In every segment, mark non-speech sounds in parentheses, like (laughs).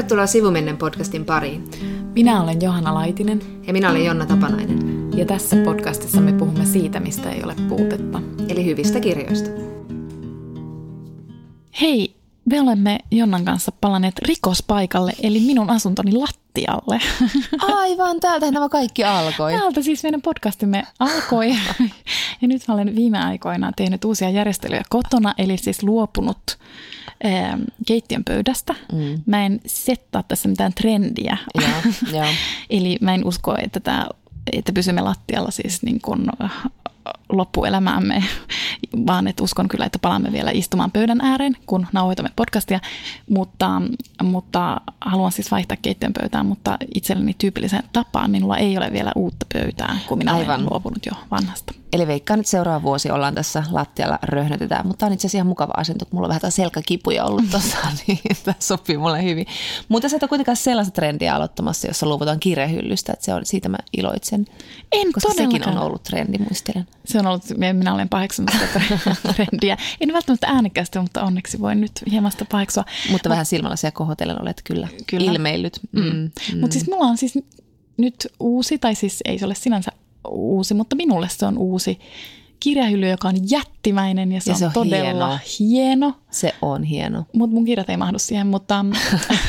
Tervetuloa Sivumennen podcastin pariin. Minä olen Johanna Laitinen. Ja minä olen Jonna Tapanainen. Ja tässä podcastissa me puhumme siitä, mistä ei ole puutetta. Eli hyvistä kirjoista. Hei, me olemme Jonnan kanssa palanneet rikospaikalle, eli minun asuntoni lattialle. Aivan, täältä nämä kaikki alkoi. Täältä siis meidän podcastimme alkoi. Ja nyt mä olen viime aikoina tehnyt uusia järjestelyjä kotona, eli siis luopunut ähm, keittiön pöydästä. Mm. Mä en settaa tässä mitään trendiä. Ja, ja. (laughs) eli mä en usko, että, tämä, että pysymme lattialla siis niin kuin loppuelämäämme, (laughs) vaan että uskon kyllä, että palaamme vielä istumaan pöydän ääreen, kun nauhoitamme podcastia, mutta, mutta haluan siis vaihtaa keittiön pöytään, mutta itselleni tyypilliseen tapaan minulla ei ole vielä uutta pöytää, kun minä Aivan. olen luopunut jo vanhasta. Eli veikkaan nyt seuraava vuosi ollaan tässä lattialla röhnötetään, mutta on itse asiassa ihan mukava asento, kun mulla on vähän selkäkipuja ollut (laughs) tuossa, niin tämä sopii mulle hyvin. Mutta sä et ole kuitenkaan sellaista trendiä aloittamassa, jossa luovutaan kirjahyllystä, että se on, siitä mä iloitsen. En koska todellakaan. sekin on ollut trendi, muistelen. Se on ollut, minä olen paheksunut (laughs) trendiä. En välttämättä äänekkäästi, mutta onneksi voin nyt hieman sitä paheksua. Mutta Mut, vähän silmälasia kohotellen olet kyllä, kyllä. ilmeillyt. Mm. Mm. Mm. Mutta siis mulla on siis nyt uusi, tai siis ei se ole sinänsä uusi, mutta minulle se on uusi kirjahylly, joka on jättimäinen ja se, ja se on, on todella hieno. hieno. Se on hieno. Mutta mun kirjat ei mahdu siihen, mutta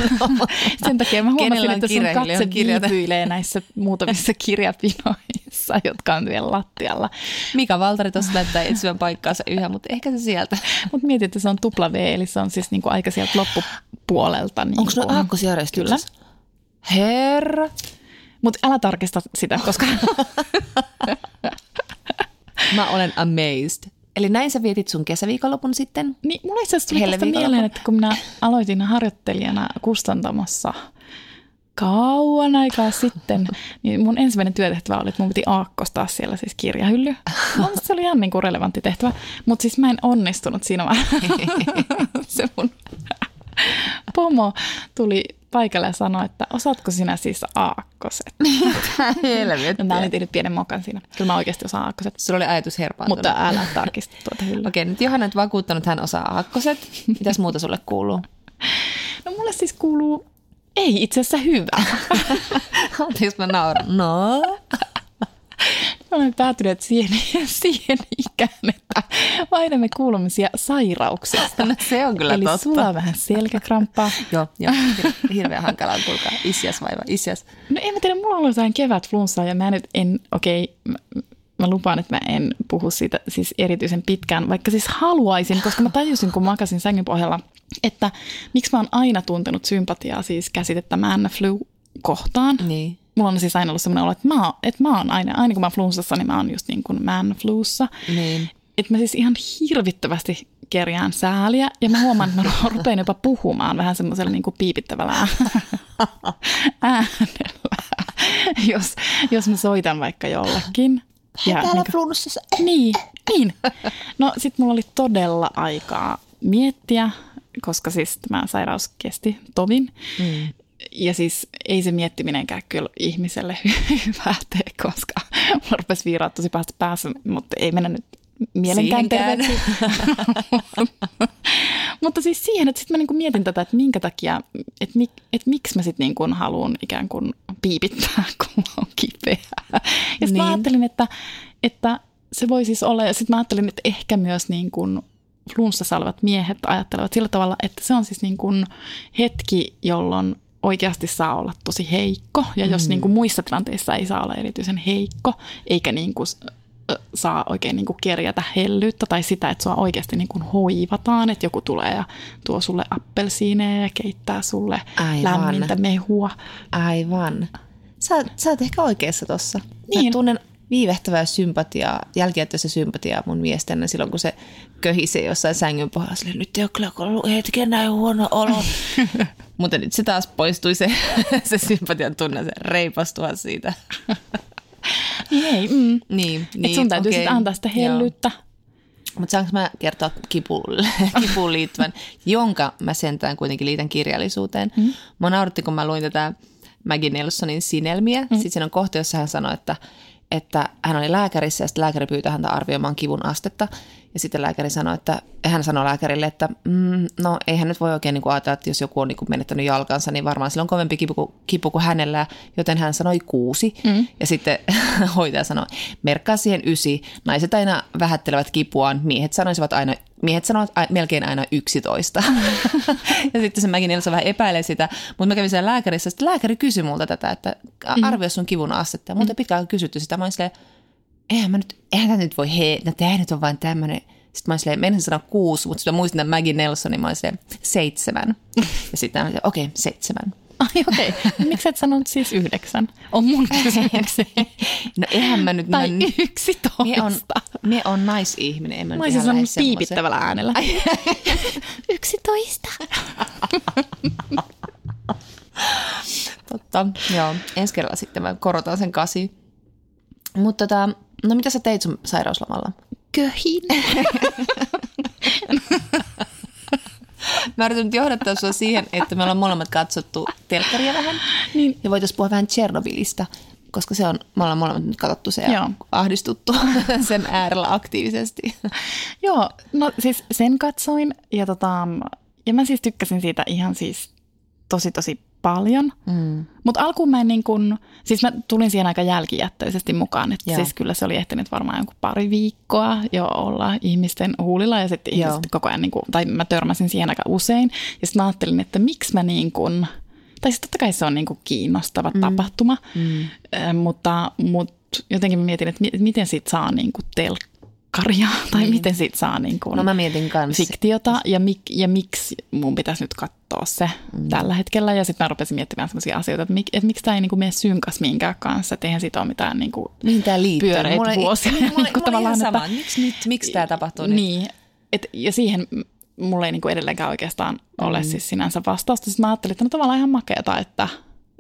(laughs) sen takia mä huomasin, että sun katse viipyilee näissä muutamissa kirjapinoissa, jotka on vielä lattialla. Mika Valtari tuossa näyttää etsivän paikkaansa yhä, mutta ehkä se sieltä. Mutta mietit, että se on tupla V, eli se on siis niinku aika sieltä loppupuolelta. Niin Onko ne aakkosjärjestyksessä? Kyllä. Herra. Mutta älä tarkista sitä, koska... (laughs) Mä olen amazed. Eli näin sä vietit sun kesäviikonlopun sitten? Niin, mulla itse asiassa tuli tästä mieleen, että kun minä aloitin harjoittelijana kustantamossa kauan aikaa sitten, niin mun ensimmäinen työtehtävä oli, että mun piti aakkostaa siellä siis kirjahylly. se oli ihan niin kuin relevantti tehtävä, mutta siis mä en onnistunut siinä vaan. (laughs) se mun (laughs) pomo tuli paikalle ja sanoi, että osaatko sinä siis aakkoset? Mitä (laughs) helvettiä? Mä olin tehnyt pienen mokan siinä. Kyllä mä oikeasti osaan aakkoset. Sulla oli ajatus herpaantunut. Mutta älä tarkista tuota (laughs) hyllyä. Okei, nyt Johanna nyt vakuuttanut, hän osaa aakkoset. Mitäs muuta sulle kuuluu? No mulle siis kuuluu, ei itse asiassa hyvä. Anteeksi, mä nauran. No? Olemme päätyneet siihen, (laughs) siihen ikään, että vaihdamme kuulumisia sairauksista. No, se on kyllä Eli totta. sulla on vähän selkäkramppaa. (laughs) joo, joo. Hirveän hankalaa, kuulkaa. Isjas vaiva, isjas. No en mä tiedä, mulla on ollut jotain kevät flunssa ja mä nyt en, okei, okay, mä, mä lupaan, että mä en puhu siitä siis erityisen pitkään, vaikka siis haluaisin, koska mä tajusin, kun makasin sängyn pohjalla, että miksi mä oon aina tuntenut sympatiaa siis käsitettä man flu kohtaan. Niin mulla on siis aina ollut sellainen olo, että mä, että mä oon aina, aina kun mä oon flunssassa, niin mä oon just niin kuin man flussa. Niin. Että mä siis ihan hirvittävästi kerjään sääliä ja mä huomaan, että mä (laughs) rupean jopa puhumaan vähän semmoisella niin kuin piipittävällä (laughs) äänellä, jos, jos mä soitan vaikka jollekin. Ja täällä niin, flunssassa. Niin, niin. No sit mulla oli todella aikaa miettiä, koska siis tämä sairaus kesti tovin, mm ja siis ei se miettimenenkään kyllä ihmiselle (laughs) hyvää tee, koska (laughs) mulla rupesi viiraa tosi pahasti päässä, mutta ei mennä nyt mielenkään terveyksiin. (laughs) mutta siis siihen, että sitten mä niinku mietin tätä, että minkä takia, että, mik, että miksi mä sitten niinku haluan ikään kuin piipittää, kun mä oon kipeä. Ja sitten niin. mä ajattelin, että, että se voi siis olla, ja sitten mä ajattelin, että ehkä myös niin kuin flunssassa olevat miehet ajattelevat sillä tavalla, että se on siis niin kuin hetki, jolloin oikeasti saa olla tosi heikko. Ja jos mm. niin kuin muissa tilanteissa ei saa olla erityisen heikko, eikä niin kuin, saa oikein niin kuin kerjätä hellyyttä tai sitä, että sua oikeasti niin kuin hoivataan, että joku tulee ja tuo sulle appelsiineja ja keittää sulle Aivan. lämmintä mehua. Aivan. Sä, sä oot ehkä oikeassa tossa. Niin. Mä tunnen viivehtävää sympatiaa, jälkijättöistä sympatiaa mun miesten silloin, kun se köhisee jossain sängyn pohjalla. Nyt ei ole kyllä ollut hetken näin huono olo. (laughs) Mutta nyt se taas poistui se, (laughs) se sympatian tunne, se reipastua siitä. ei. Mm. Niin, niin, Et sun täytyy okay. sitten antaa sitä hellyyttä. Mutta saanko mä kertoa kipuun, (laughs) kipuun liittyvän, jonka mä sentään kuitenkin liitän kirjallisuuteen. Mm. Mä nauratti, kun mä luin tätä Maggie Nelsonin sinelmiä. Mm. Sitten siinä on kohta, jossa hän sanoi, että, että hän oli lääkärissä ja sitten lääkäri pyytää häntä arvioimaan kivun astetta. Ja sitten lääkäri sanoi, että hän sanoi lääkärille, että mm, no eihän nyt voi oikein niin kuin ajatella, että jos joku on niin kuin menettänyt jalkansa, niin varmaan sillä on kovempi kipu kuin, kipu kuin hänellä, joten hän sanoi kuusi. Mm. Ja sitten (laughs) hoitaja sanoi, merkkaa siihen ysi. Naiset aina vähättelevät kipuaan, miehet sanoisivat aina miehet sanovat melkein aina 11. (laughs) ja sitten se mäkin Elsa vähän epäilee sitä, mutta mä kävin siellä lääkärissä, sitten lääkäri kysyi multa tätä, että mm. arvioi sun kivun astetta. Ja multa mm. pitkään kysytty sitä, mä olin silleen, eihän, mä nyt, eihän tämä nyt voi, hei, no tämä nyt on vain tämmöinen. Sitten mä olin silleen, menin sanoa kuusi, mutta sitten muistin tämän Maggie Nelsonin, mä olin silleen, seitsemän. Ja sitten mä olin okei, okay, seitsemän. (laughs) Ai okei. Okay. Miksi et sanonut siis yhdeksän? On mun (laughs) kysymykseni. no eihän mä nyt... Tai mä, yksitoista. Mie on, mie on naisihminen. En mä, mä olisin sanonut piipittävällä äänellä. (laughs) yksitoista. Totta, joo. Ensi kerralla sitten mä korotan sen kasi. Mutta tota, no mitä sä teit sun sairauslomalla? Köhin. (laughs) Mä yritän nyt johdattaa sua siihen, että me ollaan molemmat katsottu telkkaria vähän. Niin. Ja voitaisiin puhua vähän Tchernobylistä, koska se on, me ollaan molemmat nyt katsottu se ja Joo. ahdistuttu (laughs) sen äärellä aktiivisesti. Joo, no siis sen katsoin ja, tota, ja mä siis tykkäsin siitä ihan siis tosi tosi paljon. Mm. Mutta alkuun mä en niin kun, siis mä tulin siihen aika jälkijättöisesti mukaan, että siis kyllä se oli ehtinyt varmaan jonkun pari viikkoa jo olla ihmisten huulilla ja sitten ihmiset koko ajan, niin kun, tai mä törmäsin siihen aika usein. Ja sitten mä ajattelin, että miksi mä niin kun, tai siis totta kai se on niin kiinnostava mm. tapahtuma, mm. Äh, mutta, mutta jotenkin mä mietin, että miten siitä saa niin telkkaa kakkaria, tai niin. miten siitä saa niin kuin no mä mietin kanssa. fiktiota, ja, mik, ja miksi mun pitäisi nyt katsoa se mm. tällä hetkellä. Ja sitten mä rupesin miettimään sellaisia asioita, että, mik, että miksi tämä ei niin kuin mene synkäs minkään kanssa, että eihän siitä ole mitään niin kuin tämä liittyy? pyöreitä mulla, vuosia. (laughs) Mulla, mulla, mulla ihan sama. Miksi, nyt, miksi tämä tapahtuu nyt? Niin, et, ja siihen mulla ei niin kuin edelleenkään oikeastaan mm. ole siis sinänsä vastausta. Sitten mä ajattelin, että no tavallaan ihan makeata, että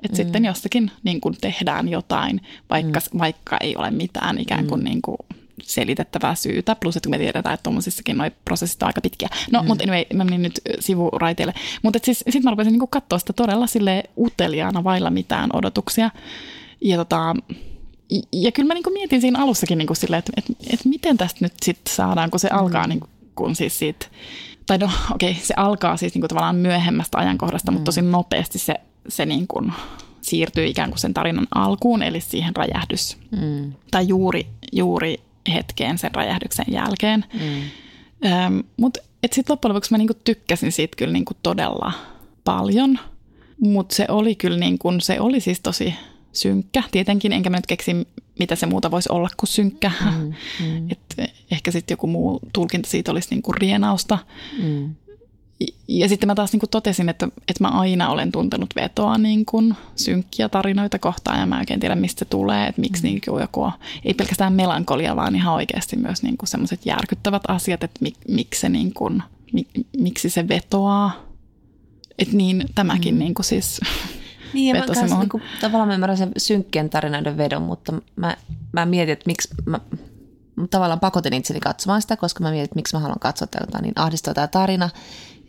että mm. sitten jostakin niin kuin tehdään jotain, vaikka, mm. vaikka ei ole mitään ikään kuin, mm. niin kuin selitettävää syytä, plus että me tiedetään, että tuommoisissakin noi prosessit on aika pitkiä. No, mm. mutta anyway, mä menin nyt sivuraiteille. Mutta siis, sitten mä rupesin niinku katsoa sitä todella sille uteliaana vailla mitään odotuksia. Ja tota, ja kyllä mä niinku mietin siinä alussakin niinku silleen, että et, et miten tästä nyt sitten saadaan, kun se mm. alkaa niinku, kun siis siitä, tai no (laughs) okei, okay, se alkaa siis niinku tavallaan myöhemmästä ajankohdasta, mm. mutta tosi nopeasti se, se niinku siirtyy ikään kuin sen tarinan alkuun, eli siihen räjähdys. Mm. Tai juuri, juuri hetkeen sen räjähdyksen jälkeen. Mm. Ähm, Mutta sitten loppujen lopuksi mä niinku tykkäsin siitä kyllä niinku todella paljon, mutta se oli kyllä niinku, se oli siis tosi synkkä. Tietenkin enkä mä nyt keksi, mitä se muuta voisi olla kuin synkkä. Mm, mm. (laughs) Et ehkä sitten joku muu tulkinta siitä olisi niinku rienausta. Mm ja sitten mä taas niin kuin totesin, että, että mä aina olen tuntenut vetoa niin kuin synkkiä tarinoita kohtaan ja mä en oikein tiedä, mistä se tulee, että miksi mm. niin kuin joku on, ei pelkästään melankolia, vaan ihan oikeasti myös niin kuin sellaiset järkyttävät asiat, että mik, miksi, se niin kuin, mik, miksi se vetoaa. Että niin tämäkin mm. niin kuin siis (laughs) niin, ja mä niin kuin, tavallaan mä ymmärrän sen synkkien tarinoiden vedon, mutta mä, mä mietin, että miksi mä, tavallaan pakotin itseni katsomaan sitä, koska mä mietin, että miksi mä haluan katsoa tätä niin ahdistava tämä tarina.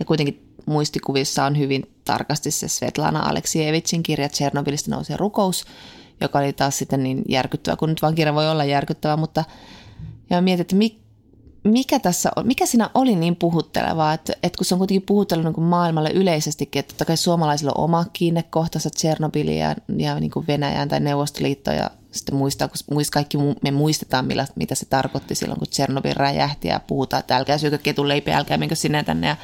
Ja kuitenkin muistikuvissa on hyvin tarkasti se Svetlana Aleksievicin kirja Tsernobylistä nousee rukous, joka oli taas sitten niin järkyttävä, kun nyt vaan kirja voi olla järkyttävä, mutta ja mietin, että mikä tässä mikä siinä oli niin puhuttelevaa, että, että kun se on kuitenkin puhuttellut niin maailmalle yleisestikin, että totta kai suomalaisilla on oma kiinnekohtansa Tsernobylia ja, ja niin kuin Venäjän tai Neuvostoliitto ja sitten muistaa, kun muist, kaikki me muistetaan, millä, mitä se tarkoitti silloin, kun Tsernobyl räjähti ja puhutaan, että älkää syökö ketunleipiä, älkää menkö sinne tänne. Ja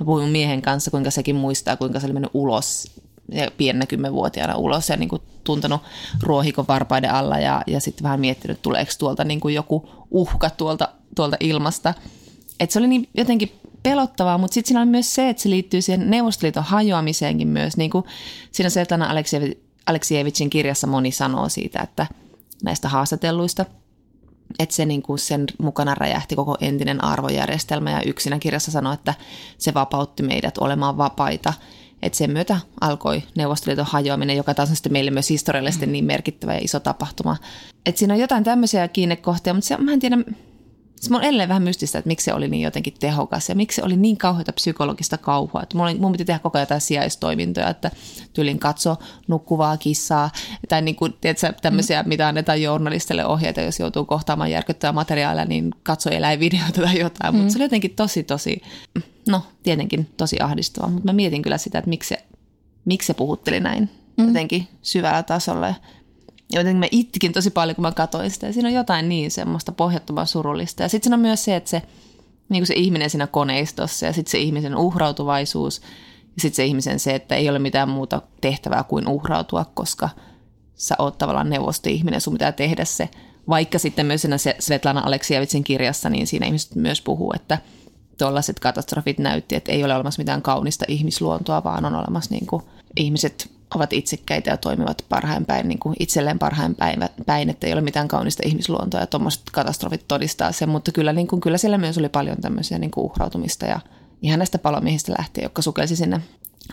mä puhuin miehen kanssa, kuinka sekin muistaa, kuinka se oli mennyt ulos ja pienenä kymmenvuotiaana ulos ja niin kuin tuntenut ruohikon varpaiden alla ja, ja sitten vähän miettinyt, tuleeko tuolta niin kuin joku uhka tuolta, tuolta ilmasta. Et se oli niin jotenkin pelottavaa, mutta sitten siinä on myös se, että se liittyy siihen Neuvostoliiton hajoamiseenkin myös. Niin kuin siinä Svetlana Aleksievicin kirjassa moni sanoo siitä, että näistä haastatelluista, että se niin kuin sen mukana räjähti koko entinen arvojärjestelmä ja yksinä kirjassa sanoi, että se vapautti meidät olemaan vapaita. Että sen myötä alkoi Neuvostoliiton hajoaminen, joka taas on sitten meille myös historiallisesti niin merkittävä ja iso tapahtuma. Että siinä on jotain tämmöisiä kiinnekohtia, mutta se, mä en tiedä, Siis mun edelleen vähän mystistä, että miksi se oli niin jotenkin tehokas ja miksi se oli niin kauheita psykologista kauhua. Että mun, mun piti tehdä koko ajan jotain sijaistoimintoja, että tyylin katso nukkuvaa kissaa tai niin kuin, tiedätkö, tämmöisiä, mm. mitä annetaan journalistille ohjeita, jos joutuu kohtaamaan järkyttävää materiaalia, niin katso eläinvideoita tai jotain. Mm. Mutta se oli jotenkin tosi, tosi, no tietenkin tosi ahdistavaa, mutta mä mietin kyllä sitä, että miksi se, miksi se puhutteli näin mm. jotenkin syvällä tasolla. Jotenkin mä itkin tosi paljon, kun mä katsoin sitä. Ja siinä on jotain niin semmoista pohjattoman surullista. Ja sitten siinä on myös se, että se, niin se ihminen siinä koneistossa ja sitten se ihmisen uhrautuvaisuus ja sitten se ihmisen se, että ei ole mitään muuta tehtävää kuin uhrautua, koska sä oot tavallaan neuvosto-ihminen, sun pitää tehdä se. Vaikka sitten myös siinä Svetlana Aleksievitsin kirjassa, niin siinä ihmiset myös puhuu, että tuollaiset katastrofit näytti, että ei ole olemassa mitään kaunista ihmisluontoa, vaan on olemassa niin kuin ihmiset ovat itsekkäitä ja toimivat parhain päin, niin kuin itselleen parhain päin, päin, että ei ole mitään kaunista ihmisluontoa ja tuommoiset katastrofit todistaa sen, mutta kyllä, niin kuin, kyllä siellä myös oli paljon tämmöisiä niin kuin uhrautumista ja ihan näistä palomiehistä lähtien, jotka sukelsi sinne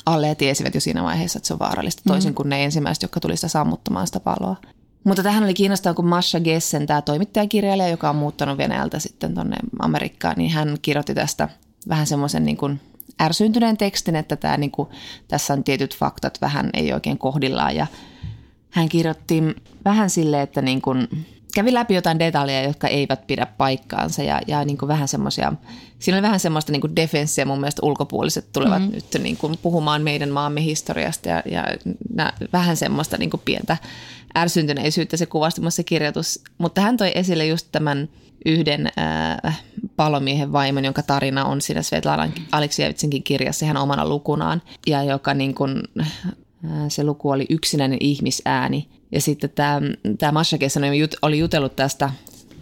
alle ja tiesivät jo siinä vaiheessa, että se on vaarallista, toisin mm. kuin ne ensimmäiset, jotka tuli sitä sammuttamaan sitä paloa. Mutta tähän oli kiinnostavaa, kun Masha Gessen, tämä toimittajakirjailija, joka on muuttanut Venäjältä sitten tuonne Amerikkaan, niin hän kirjoitti tästä vähän semmoisen niin kuin ärsyntyneen tekstin, että tämä, niin kuin, tässä on tietyt faktat vähän ei oikein kohdillaan ja hän kirjoitti vähän silleen, että niin kuin, kävi läpi jotain detaljeja, jotka eivät pidä paikkaansa. Ja, ja niin kuin vähän semmoisia, siinä oli vähän semmoista niin defenssiä mun mielestä ulkopuoliset tulevat mm-hmm. nyt niin kuin puhumaan meidän maamme historiasta. Ja, ja nä, vähän semmoista niin kuin pientä ärsyntyneisyyttä se kuvasti se kirjoitus, mutta hän toi esille just tämän yhden äh, palomiehen vaimon, jonka tarina on siinä Svetlana Aleksievitsinkin kirjassa ihan omana lukunaan ja joka niin kuin, äh, se luku oli yksinäinen ihmisääni. Ja sitten tämä, tämä Masha Kessanen oli jutellut tästä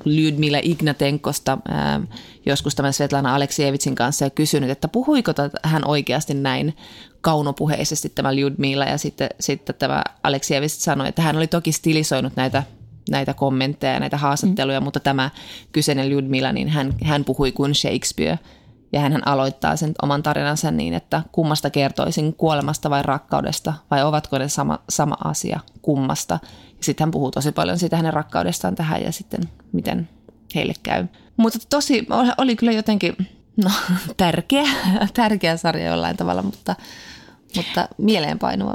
Lyudmila Ignatenkosta ää, joskus tämän Svetlana Aleksievitsin kanssa ja kysynyt, että puhuiko hän oikeasti näin kaunopuheisesti tämä Lyudmila ja sitten, sitten tämä Aleksievits sanoi, että hän oli toki stilisoinut näitä näitä kommentteja ja näitä haastatteluja, mm. mutta tämä kyseinen Lyudmila, niin hän, hän puhui kuin Shakespeare. Ja hän aloittaa sen oman tarinansa niin, että kummasta kertoisin, kuolemasta vai rakkaudesta, vai ovatko ne sama, sama asia kummasta. Ja sitten hän puhuu tosi paljon siitä hänen rakkaudestaan tähän ja sitten miten heille käy. Mutta tosi, oli kyllä jotenkin, no (laughs) tärkeä, tärkeä sarja jollain tavalla, mutta, mutta mieleenpainuva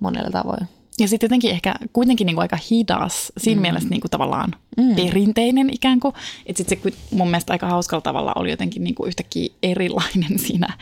monella tavoin. Ja sitten jotenkin ehkä kuitenkin niin kuin aika hidas, siinä mm. mielessä niin kuin tavallaan mm. perinteinen ikään kuin. Että sitten se mun mielestä aika hauskalla tavalla oli jotenkin niin kuin yhtäkkiä erilainen (laughs) siinä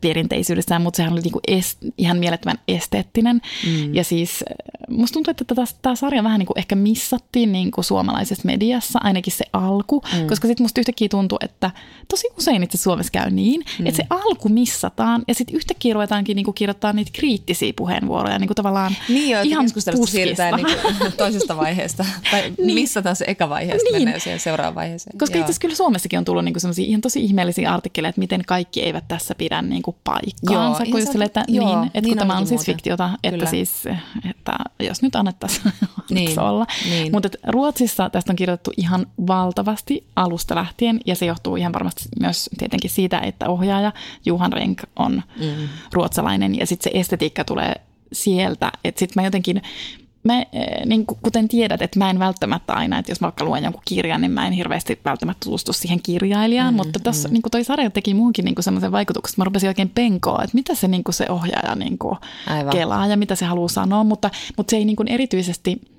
perinteisyydessään, mutta sehän oli niinku est, ihan mielettömän esteettinen. Mm. Ja siis musta tuntuu, että tämä sarja vähän niinku ehkä missattiin niinku suomalaisessa mediassa, ainakin se alku, mm. koska sitten musta yhtäkkiä tuntuu, että tosi usein itse Suomessa käy niin, mm. että se alku missataan ja sitten yhtäkkiä ruvetaankin niinku kirjoittaa niitä kriittisiä puheenvuoroja niinku tavallaan niin jo, ihan siirrytään niinku (laughs) toisesta vaiheesta. Tai (laughs) niin. missataan se eka vaiheesta, niin. mennään siihen seuraavaan vaiheeseen. Koska itse asiassa kyllä Suomessakin on tullut niinku sellaisia ihan tosi ihmeellisiä artikkeleja, että miten kaikki eivät tässä pidä niin kuin paikkaansa, joo, kun just että, niin, niin, että niin kun tämä on siis muuten. fiktiota, että Kyllä. siis, että jos nyt annettaisiin (laughs) niin, olla. Niin. Mutta Ruotsissa tästä on kirjoitettu ihan valtavasti alusta lähtien, ja se johtuu ihan varmasti myös tietenkin siitä, että ohjaaja Juhan Renk on mm. ruotsalainen, ja sitten se estetiikka tulee sieltä, että sitten mä jotenkin mä, eh, niin kuten tiedät, että mä en välttämättä aina, että jos mä vaikka luen jonkun kirjan, niin mä en hirveästi välttämättä tutustu siihen kirjailijaan, mm, mutta tuossa mm. niin toi sarja teki muuhunkin niin semmoisen vaikutuksen, että mä rupesin oikein penkoa, että mitä se, niin se ohjaaja niin kelaa ja mitä se haluaa sanoa, mutta, mutta se ei niin erityisesti –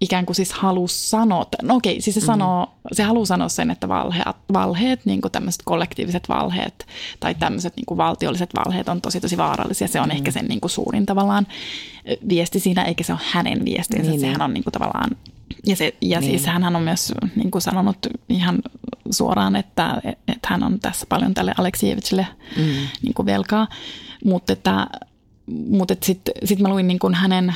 ikään kuin siis halus sanoa, no okei, siis se, mm. sanoo, se haluaa sanoa sen, että valheet, valheet niin kuin tämmöiset kollektiiviset valheet tai tämmöiset niin kuin valtiolliset valheet on tosi tosi vaarallisia. Se on mm. ehkä sen niin kuin suurin tavallaan viesti siinä, eikä se ole hänen viestinsä, niin, sehän niin. on niin kuin tavallaan ja, se, ja niin. siis hän on myös niin kuin sanonut ihan suoraan, että, että hän on tässä paljon tälle Aleksievitsille mm. niin kuin velkaa, mutta että, mutta sitten sit mä luin niin kuin hänen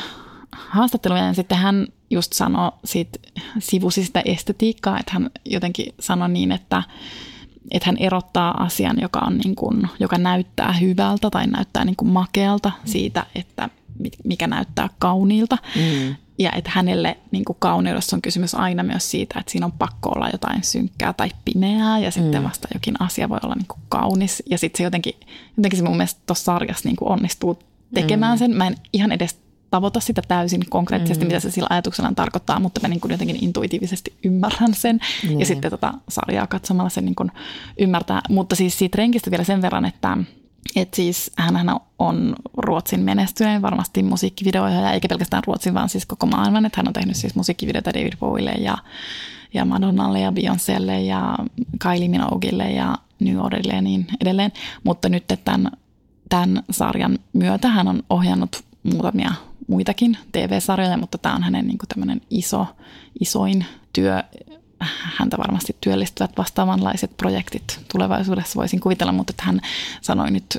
haastatteluja ja sitten hän just sanoi siitä, sivusi sitä estetiikkaa, että hän jotenkin sanoi niin, että, että hän erottaa asian, joka, on niin kuin, joka näyttää hyvältä tai näyttää niin kuin makealta siitä, että mikä näyttää kauniilta. Mm. Ja että hänelle niin kuin kauneudessa on kysymys aina myös siitä, että siinä on pakko olla jotain synkkää tai pimeää ja sitten mm. vasta jokin asia voi olla niin kuin kaunis. Ja sitten se jotenkin, jotenkin se mun mielestä tuossa sarjassa niin kuin onnistuu tekemään mm. sen. Mä en ihan edes tavoita sitä täysin konkreettisesti, mm. mitä se sillä ajatuksellaan tarkoittaa, mutta mä niin kuin jotenkin intuitiivisesti ymmärrän sen. Niin. Ja sitten tota sarjaa katsomalla sen niin kuin ymmärtää. Mutta siis siitä renkistä vielä sen verran, että et siis hän on Ruotsin menestyneen varmasti musiikkivideoja, ja eikä pelkästään Ruotsin, vaan siis koko maailman. Että hän on tehnyt siis musiikkivideoita David Bowille ja, ja Madonnalle ja Beyoncélle ja Kylie Minoguille ja New Orderille ja niin edelleen. Mutta nyt tämän, tämän sarjan myötä hän on ohjannut muutamia muitakin TV-sarjoja, mutta tämä on hänen niin tämmöinen iso, isoin työ. Häntä varmasti työllistyvät vastaavanlaiset projektit tulevaisuudessa voisin kuvitella, mutta hän sanoi nyt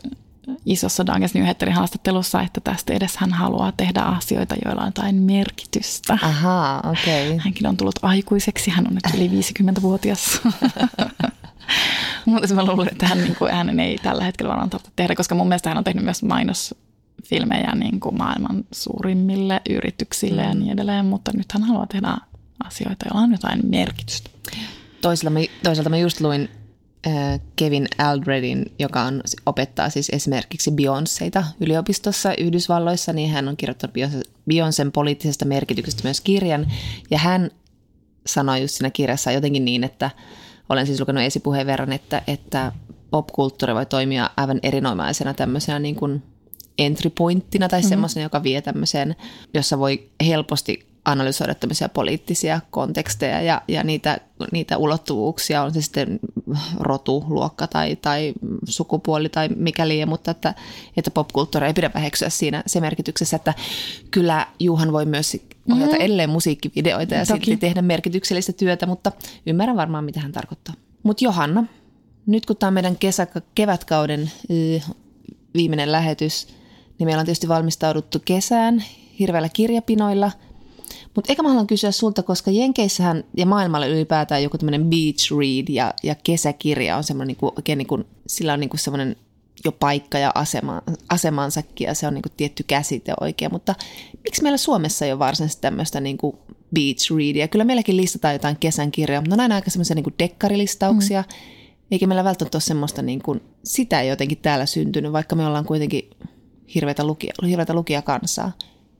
isossa Dagens Nyheterin haastattelussa, että tästä edes hän haluaa tehdä asioita, joilla on jotain merkitystä. Aha, okei. Okay. Hänkin on tullut aikuiseksi, hän on nyt yli 50-vuotias. (laughs) Mutta mä luulen, että hän, niin kuin, hän ei tällä hetkellä varmaan tarvitse tehdä, koska mun mielestä hän on tehnyt myös mainos filmejä niin kuin maailman suurimmille yrityksille mm. ja niin edelleen, mutta nyt hän haluaa tehdä asioita, joilla on jotain merkitystä. Toisaalta mä, toisaalta mä just luin äh, Kevin Aldredin, joka on, opettaa siis esimerkiksi Beyoncéita yliopistossa Yhdysvalloissa, niin hän on kirjoittanut Beyoncén poliittisesta merkityksestä myös kirjan, ja hän sanoi just siinä kirjassa jotenkin niin, että olen siis lukenut esipuheen verran, että, että popkulttuuri voi toimia aivan erinomaisena tämmöisenä niin kuin entry pointtina tai mm-hmm. semmoisena, joka vie tämmöiseen, jossa voi helposti analysoida tämmöisiä poliittisia konteksteja ja, ja niitä, niitä ulottuvuuksia, on se sitten rotu, luokka tai, tai sukupuoli tai mikäli, mutta että, että popkulttuuri ei pidä väheksyä siinä se merkityksessä, että kyllä Juhan voi myös ohjata mm-hmm. edelleen musiikkivideoita ja Toki. tehdä merkityksellistä työtä, mutta ymmärrän varmaan, mitä hän tarkoittaa. Mutta Johanna, nyt kun tämä on meidän kesä, kevätkauden viimeinen lähetys, niin meillä on tietysti valmistauduttu kesään hirveillä kirjapinoilla. Mutta eikä mä haluan kysyä sulta, koska Jenkeissähän ja maailmalla ylipäätään joku tämmöinen beach read ja, ja kesäkirja on semmoinen niinku, oikein niinku, sillä on niinku semmoinen jo paikka ja asema, asemansakin ja se on niinku tietty käsite oikein, mutta miksi meillä Suomessa ei ole varsinaisesti tämmöistä niinku beach readia? Kyllä meilläkin listataan jotain kesän kirjaa, mutta ne on aina aika semmoisia niinku dekkarilistauksia, mm. eikä meillä välttämättä ole semmoista, niinku, sitä ei jotenkin täällä syntynyt, vaikka me ollaan kuitenkin hirveätä, lukija, hirveätä lukijakansaa.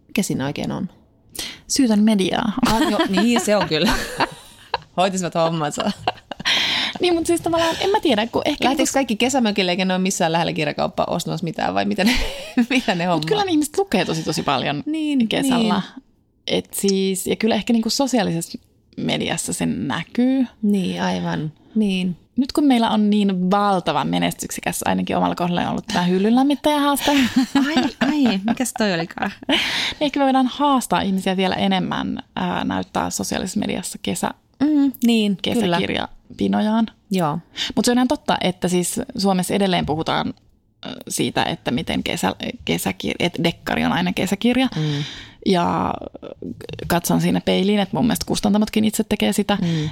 Mikä siinä oikein on? Syytän mediaa. (laughs) Ah, jo, niin, se on kyllä. (laughs) Hoitisivat hommansa. niin, mutta siis tavallaan, en mä tiedä, kun ehkä... Lähtikö niin, kaikki kesämökille eikä ne ole missään lähellä kirjakauppaa ostamassa mitään vai mitä ne, (laughs) mitä ne hommaa? kyllä ne ihmiset lukee tosi tosi paljon niin, kesällä. Niin. Et siis, ja kyllä ehkä niin kuin sosiaalisessa mediassa sen näkyy. Niin, aivan. Niin nyt kun meillä on niin valtavan menestyksikäs, ainakin omalla kohdalla on ollut tämä hyllyn haaste. Ai, ai, mikäs toi olikaan? Ehkä me voidaan haastaa ihmisiä vielä enemmän ää, näyttää sosiaalisessa mediassa kesä, mm, niin, kesäkirjapinojaan. Joo. Mutta se on ihan totta, että siis Suomessa edelleen puhutaan siitä, että miten kesä, kesäkirja, että dekkari on aina kesäkirja. Mm. Ja katson siinä peiliin, että mun mielestä kustantamotkin itse tekee sitä. Mm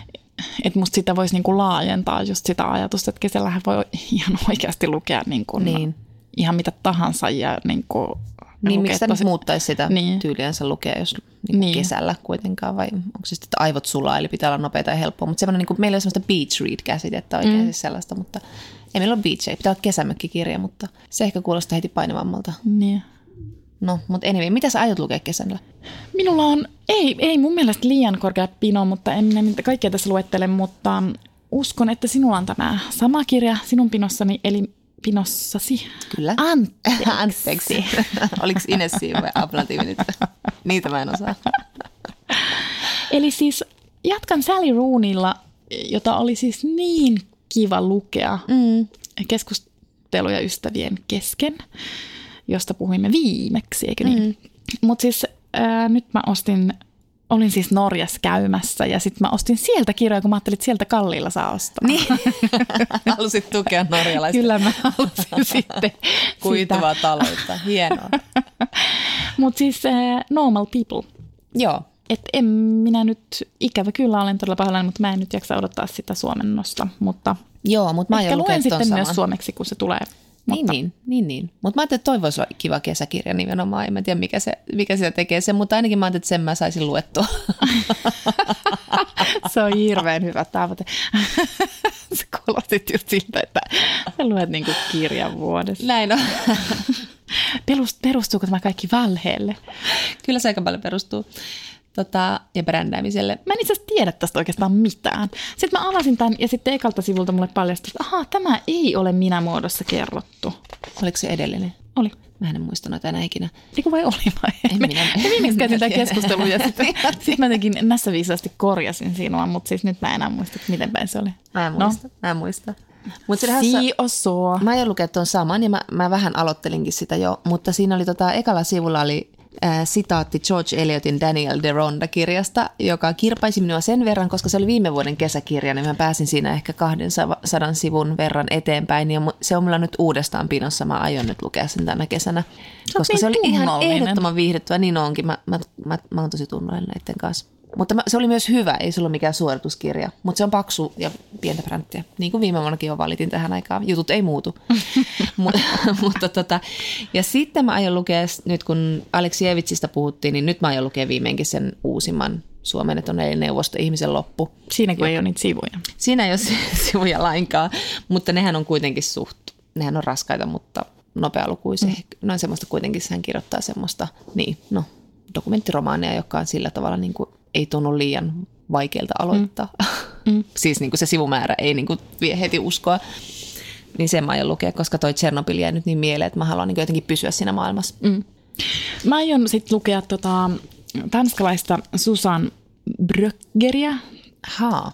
että musta sitä voisi niinku laajentaa just sitä ajatusta, että kesällähän voi ihan oikeasti lukea niinku niin. ihan mitä tahansa ja niinku niin, miksi tosi... muuttaisi sitä niin. tyyliänsä lukea, jos niin niin. kesällä kuitenkaan, vai onko se sitten, että aivot sulaa, eli pitää olla nopeita ja helppoa. Mutta semmoinen, niin kuin, meillä on semmoista beach read-käsitettä oikein mm. siis sellaista, mutta ei meillä ole beach, ei pitää olla kesämökkikirja, mutta se ehkä kuulostaa heti painavammalta. Niin. No, mutta anyway, mitä sä aiot lukea kesällä? Minulla on, ei, ei mun mielestä liian korkea pino, mutta en minä kaikkea tässä luettele, mutta uskon, että sinulla on tämä sama kirja sinun pinossani, eli pinossasi. Kyllä. Anteeksi. (laughs) Anteeksi. (laughs) Oliko Inessi vai ablatiivi nyt? (laughs) Niitä mä en osaa. eli siis jatkan Sally Roonilla, jota oli siis niin kiva lukea mm. keskusteluja ystävien kesken josta puhuimme viimeksi, eikö niin? Mm. Mutta siis ää, nyt mä ostin, olin siis Norjassa käymässä ja sitten mä ostin sieltä kirjoja, kun mä ajattelin, että sieltä kalliilla saa ostaa. Niin. (laughs) Halusit tukea norjalaista. Kyllä mä halusin (laughs) sitten Kuituvaa taloutta, hienoa. (laughs) Mutta siis äh, Normal People. Joo. Et en minä nyt, ikävä kyllä olen todella pahoillani, mutta mä en nyt jaksa odottaa sitä suomennosta. Mutta Joo, mutta mä ehkä luen sitten saman. myös suomeksi, kun se tulee. Niin, mutta... niin, niin, niin. Mutta mä ajattelin, että toi voisi olla kiva kesäkirja nimenomaan. En mä tiedä, mikä, se, mikä sitä tekee sen, mutta ainakin mä ajattelin, että sen mä saisin luettua. (laughs) se on hirveän hyvä tavoite. (laughs) se kuulostit just siltä, että sä luet niin kuin kirjan vuodessa. Näin on. (laughs) Perustuuko tämä kaikki valheelle? kyllä se aika paljon perustuu tota, ja brändäämiselle. Mä en itse asiassa tiedä tästä oikeastaan mitään. Sitten mä avasin tämän ja sitten ekalta sivulta mulle paljastui, että ahaa, tämä ei ole minä muodossa kerrottu. Oliko se edellinen? Oli. Mä en muista noita enää ikinä. Eiku vai oli vai? En me, minä- (laughs) me viimeksi käytiin tämä minä keskustelu ja sitten (laughs) sit mä jotenkin näissä viisaasti korjasin sinua, mutta siis nyt mä en enää muista, että miten päin se oli. Mä en No. muista. Mä en muista. Mut se hassa, Si och så. mä aion lukea tuon saman ja mä, mä vähän aloittelinkin sitä jo, mutta siinä oli tota, ekalla sivulla oli äh, sitaatti George Eliotin Daniel de Ronda-kirjasta, joka kirpaisi minua sen verran, koska se oli viime vuoden kesäkirja, niin mä pääsin siinä ehkä 200 sivun verran eteenpäin ja se on mulla nyt uudestaan pinossa. Mä aion nyt lukea sen tänä kesänä, koska niin se oli ihan ehdottoman viihdyttävä. Niin onkin, mä, mä, mä, mä oon tosi tunnollinen näiden kanssa. Mutta se oli myös hyvä, ei se ollut mikään suorituskirja, mutta se on paksu ja pientä bränttiä. Niin kuin viime vuonnakin jo valitin tähän aikaan. Jutut ei muutu. (laughs) Mut, (laughs) mutta tota, ja sitten mä aion lukea, nyt kun Aleksievitsistä puhuttiin, niin nyt mä aion lukea viimeinkin sen uusimman suomennetun eli neuvosto ihmisen loppu. Siinä kun ei ole niitä sivuja. Siinä ei ole (laughs) sivuja lainkaan, mutta nehän on kuitenkin suht, nehän on raskaita, mutta nopealukuisia. Mm. Noin semmoista kuitenkin hän kirjoittaa semmoista, niin no, dokumenttiromaania, joka on sillä tavalla niin kuin, ei tunnu liian vaikealta aloittaa. Mm. (laughs) siis niin kuin se sivumäärä ei niin kuin vie heti uskoa. Niin sen mä aion lukea, koska toi Tchernobyl jäi nyt niin mieleen, että mä haluan niin jotenkin pysyä siinä maailmassa. Mm. Mä aion sitten lukea tota, tanskalaista Susan Bröggeriä, Haa.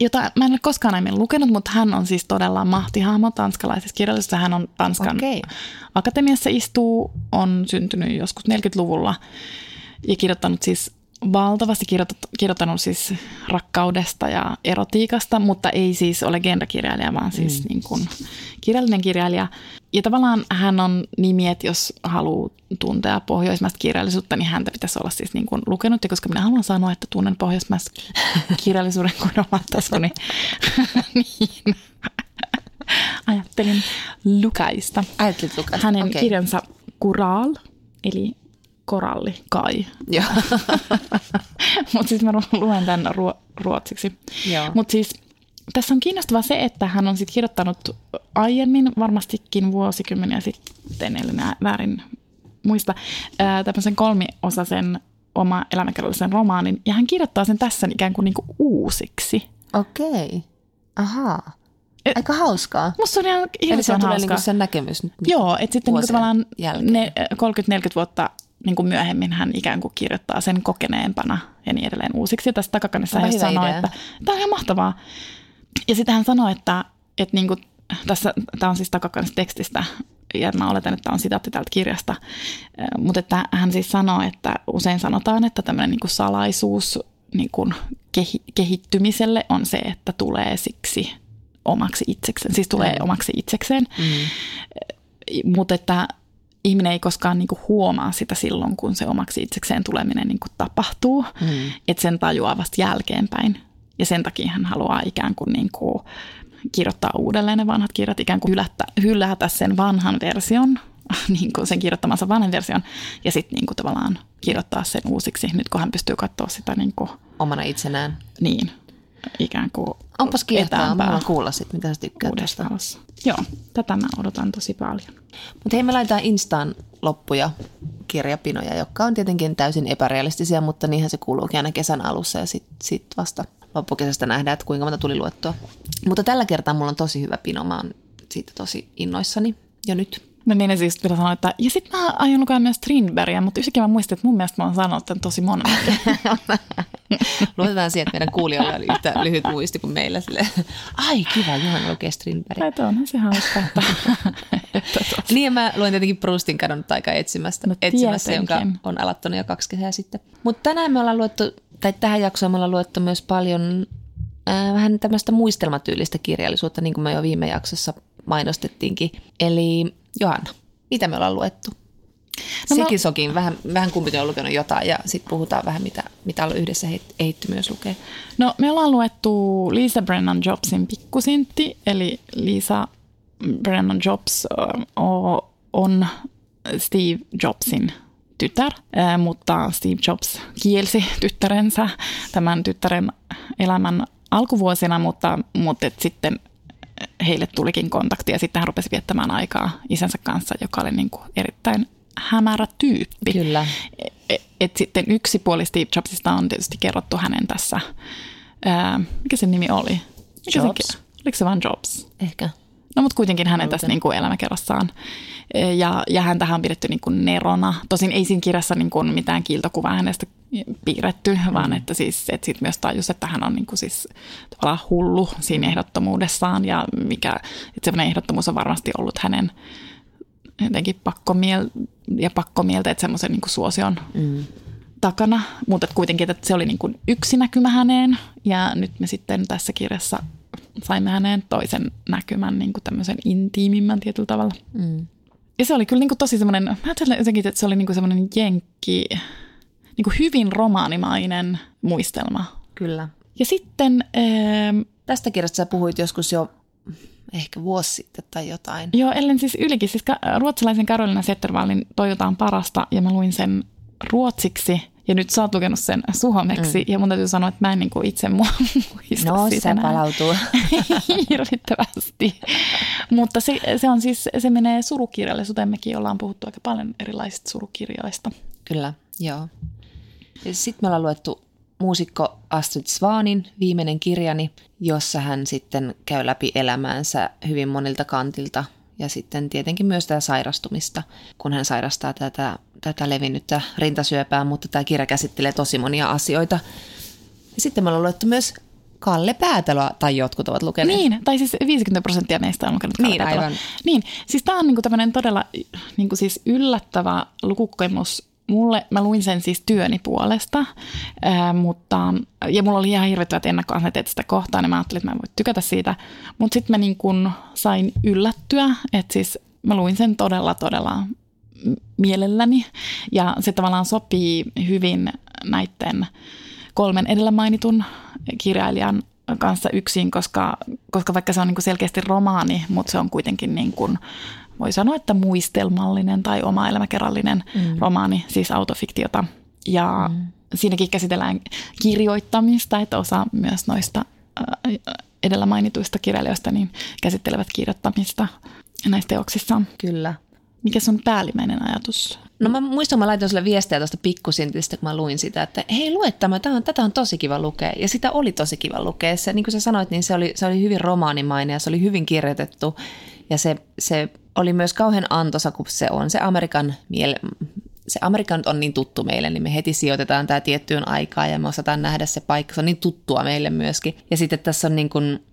jota mä en ole koskaan aiemmin lukenut, mutta hän on siis todella mahtihahmo tanskalaisessa kirjallisuudessa. Hän on Tanskan Okei. akatemiassa istuu, on syntynyt joskus 40-luvulla ja kirjoittanut siis valtavasti kirjoittanut, kirjoittanut siis rakkaudesta ja erotiikasta, mutta ei siis ole genderkirjailija, vaan siis mm. niin kuin kirjallinen kirjailija. Ja tavallaan hän on nimi, että jos haluaa tuntea pohjoismaista kirjallisuutta, niin häntä pitäisi olla siis niin kuin lukenut. Ja koska minä haluan sanoa, että tunnen pohjoismaista kirjallisuuden kuin oman tasoni, (laughs) niin ajattelin lukaista. Ajattelit Lukas? Hänen okay. kirjansa Kural, eli koralli kai. (laughs) Mutta siis mä luen tämän ruo- ruotsiksi. Mutta siis tässä on kiinnostavaa se, että hän on sitten kirjoittanut aiemmin, varmastikin vuosikymmeniä sitten, eli väärin muista, ää, tämmöisen kolmiosaisen oma elämäkerrallisen romaanin, ja hän kirjoittaa sen tässä ikään kuin, niinku uusiksi. Okei. Ahaa. Et- Aika hauskaa. Musta se on ihan Eli se hirveän tulee hauskaa. niinku sen näkemys nyt. Joo, että sitten niinku tavallaan jälkeen. ne 30-40 vuotta niin kuin myöhemmin hän ikään kuin kirjoittaa sen kokeneempana ja niin edelleen uusiksi. Ja tässä takakannessa hän sanoo, idea. että tämä on ihan mahtavaa. Ja sitten hän sanoi, että, että niin kuin, tässä, tämä on siis takakannessa tekstistä, ja mä oletan, että tämä on sitaatti täältä kirjasta, mutta että hän siis sanoo, että usein sanotaan, että tämmöinen niin kuin salaisuus niin kuin kehi, kehittymiselle on se, että tulee siksi omaksi itsekseen, siis tulee omaksi itsekseen Mm. mutta että ihminen ei koskaan niinku huomaa sitä silloin, kun se omaksi itsekseen tuleminen niinku tapahtuu, Mm. että sen tajuaa vasta jälkeenpäin. Ja sen takia hän haluaa ikään kuin niinku kirjoittaa uudelleen ne vanhat kirjat, ikään kuin hylätä, hylätä sen vanhan version, (laughs) niin kuin sen kirjoittamansa vanhan version, ja sitten niinku tavallaan kirjoittaa sen uusiksi, nyt kun hän pystyy katsoa sitä niinku, Omana itsenään. niin, ikään kuin Onpas kiehtovaa. Mä haluan kuulla sit, mitä sä tykkäät valossa. Joo, tätä mä odotan tosi paljon. Mutta hei, me laitetaan Instaan loppuja kirjapinoja, jotka on tietenkin täysin epärealistisia, mutta niinhän se kuuluukin aina kesän alussa ja sitten sit vasta loppukesästä nähdään, että kuinka monta tuli luettua. Mutta tällä kertaa mulla on tosi hyvä pino, mä oon siitä tosi innoissani jo nyt. No niin, ja siis vielä sanoa, että ja sitten mä aion lukea myös Strindbergia, mutta yhtäkkiä mä muistin, että mun mielestä mä oon sanonut tämän tosi monen. (laughs) Luotetaan siihen, että meidän kuulijoilla on yhtä lyhyt muisti kuin meillä. Sille. Ai kiva, Johanna lukee Strindbergia. että onhan se hauska. (laughs) Niin mä luen tietenkin Proustin kadonnut aika etsimästä, No etsimässä jonka on alattanut jo kaksi kesää sitten. Mutta tänään me ollaan luettu, tai tähän jaksoon me ollaan luettu myös paljon äh, vähän tämmöistä muistelmatyylistä kirjallisuutta, niin kuin me jo viime jaksossa mainostettiinkin. Eli Johanna, mitä me ollaan luettu? No No mä- Sekin sokin, vähän, vähän kumpikin on lukenut jotain ja sitten puhutaan vähän, mitä, mitä on yhdessä ehditty myös lukea. No me ollaan luettu Lisa Brennan Jobsin pikkusintti, eli Lisa Brennan Jobs on Steve Jobsin tytär, mutta Steve Jobs kielsi tyttärensä tämän tyttären elämän alkuvuosina, mutta, mutta et sitten heille tulikin kontakti ja sitten hän rupesi viettämään aikaa isänsä kanssa, joka oli niin kuin erittäin hämärä tyyppi. Kyllä. et, et sitten yksi puoli Steve Jobsista on tietysti kerrottu hänen tässä, ää, mikä sen nimi oli? Mikä Jobs. Se, oliko se vain Jobs? Ehkä. No mutta kuitenkin hänen tässä niin kuin elämäkerrassaan. Ja, ja häntähän on pidetty niin kuin nerona. Tosin ei siinä kirjassa niin kuin mitään kiiltokuvaa hänestä piirretty, mm. vaan että siis että sit myös tajus, että hän on niin kuin siis tavallaan hullu siinä ehdottomuudessaan ja mikä, että semmoinen ehdottomuus on varmasti ollut hänen jotenkin pakkomiel ja pakkomieltä, että semmoisen niin kuin suosion mm. takana, mutta kuitenkin, että se oli niin kuin yksi näkymä häneen ja nyt me sitten tässä kirjassa saimme häneen toisen näkymän, niin kuin tämmöisen intiimimmän tietyllä tavalla. Mm. Ja se oli kyllä niin kuin tosi semmoinen, mä ajattelen jotenkin, että se oli niin kuin semmoinen jenkki, niin kuin hyvin romaanimainen muistelma. Kyllä. Ja sitten... Ähm, Tästä kirjasta sä puhuit joskus jo ehkä vuosi sitten tai jotain. Joo, ellen siis ylikin. Siis ruotsalaisen Karolina Zettervallin Toivotaan parasta ja mä luin sen ruotsiksi – ja nyt sä oot lukenut sen suomeksi, mm. ja mun täytyy sanoa, että mä en niin kuin itse mua (laughs) muista no. No, se palautuu. (laughs) Hirvittävästi. Mutta se, se, on siis, se menee surukirjallisuuteen. Mekin ollaan puhuttu aika paljon erilaisista surukirjoista. Kyllä, joo. Sitten me ollaan luettu muusikko Astrid Svanin viimeinen kirjani, jossa hän sitten käy läpi elämäänsä hyvin monilta kantilta – ja sitten tietenkin myös tämä sairastumista, kun hän sairastaa tätä, tätä levinnyttä rintasyöpää, mutta tämä kirja käsittelee tosi monia asioita. Ja sitten me ollaan luettu myös Kalle Päätaloa, tai jotkut ovat lukeneet. Niin, tai siis 50 prosenttia meistä on lukenut Kalle niin, Aivan. Niin, siis tämä on niinku tämmöinen todella niinku siis yllättävä lukukokemus mulle, mä luin sen siis työni puolesta, ää, mutta, ja mulla oli ihan hirvittävät ennakkoasenteet sitä kohtaan, niin mä ajattelin, että mä en voi tykätä siitä. Mutta sitten mä niin kun sain yllättyä, että siis mä luin sen todella, todella mielelläni, ja se tavallaan sopii hyvin näiden kolmen edellä mainitun kirjailijan kanssa yksin, koska, koska vaikka se on niin selkeästi romaani, mutta se on kuitenkin niin kuin voi sanoa, että muistelmallinen tai oma elämäkerrallinen mm. romaani, siis autofiktiota. Ja mm. siinäkin käsitellään kirjoittamista, että osa myös noista edellä mainituista kirjailijoista niin käsittelevät kirjoittamista näissä teoksissa. Kyllä. Mikä sun päällimmäinen ajatus? No mä muistan, mä laitoin sulle viestiä tuosta pikkusintistä, kun mä luin sitä, että hei lue tämä, tämä on, tätä on tosi kiva lukea. Ja sitä oli tosi kiva lukea. Se, niin kuin sä sanoit, niin se oli, se oli hyvin romaanimainen ja se oli hyvin kirjoitettu. Ja se, se oli myös kauhean antoisa, kun se on se Amerikan miele, se Amerikan on niin tuttu meille, niin me heti sijoitetaan tämä tiettyyn aikaan ja me osataan nähdä se paikka. Se on niin tuttua meille myöskin. Ja sitten tässä on niin kuin,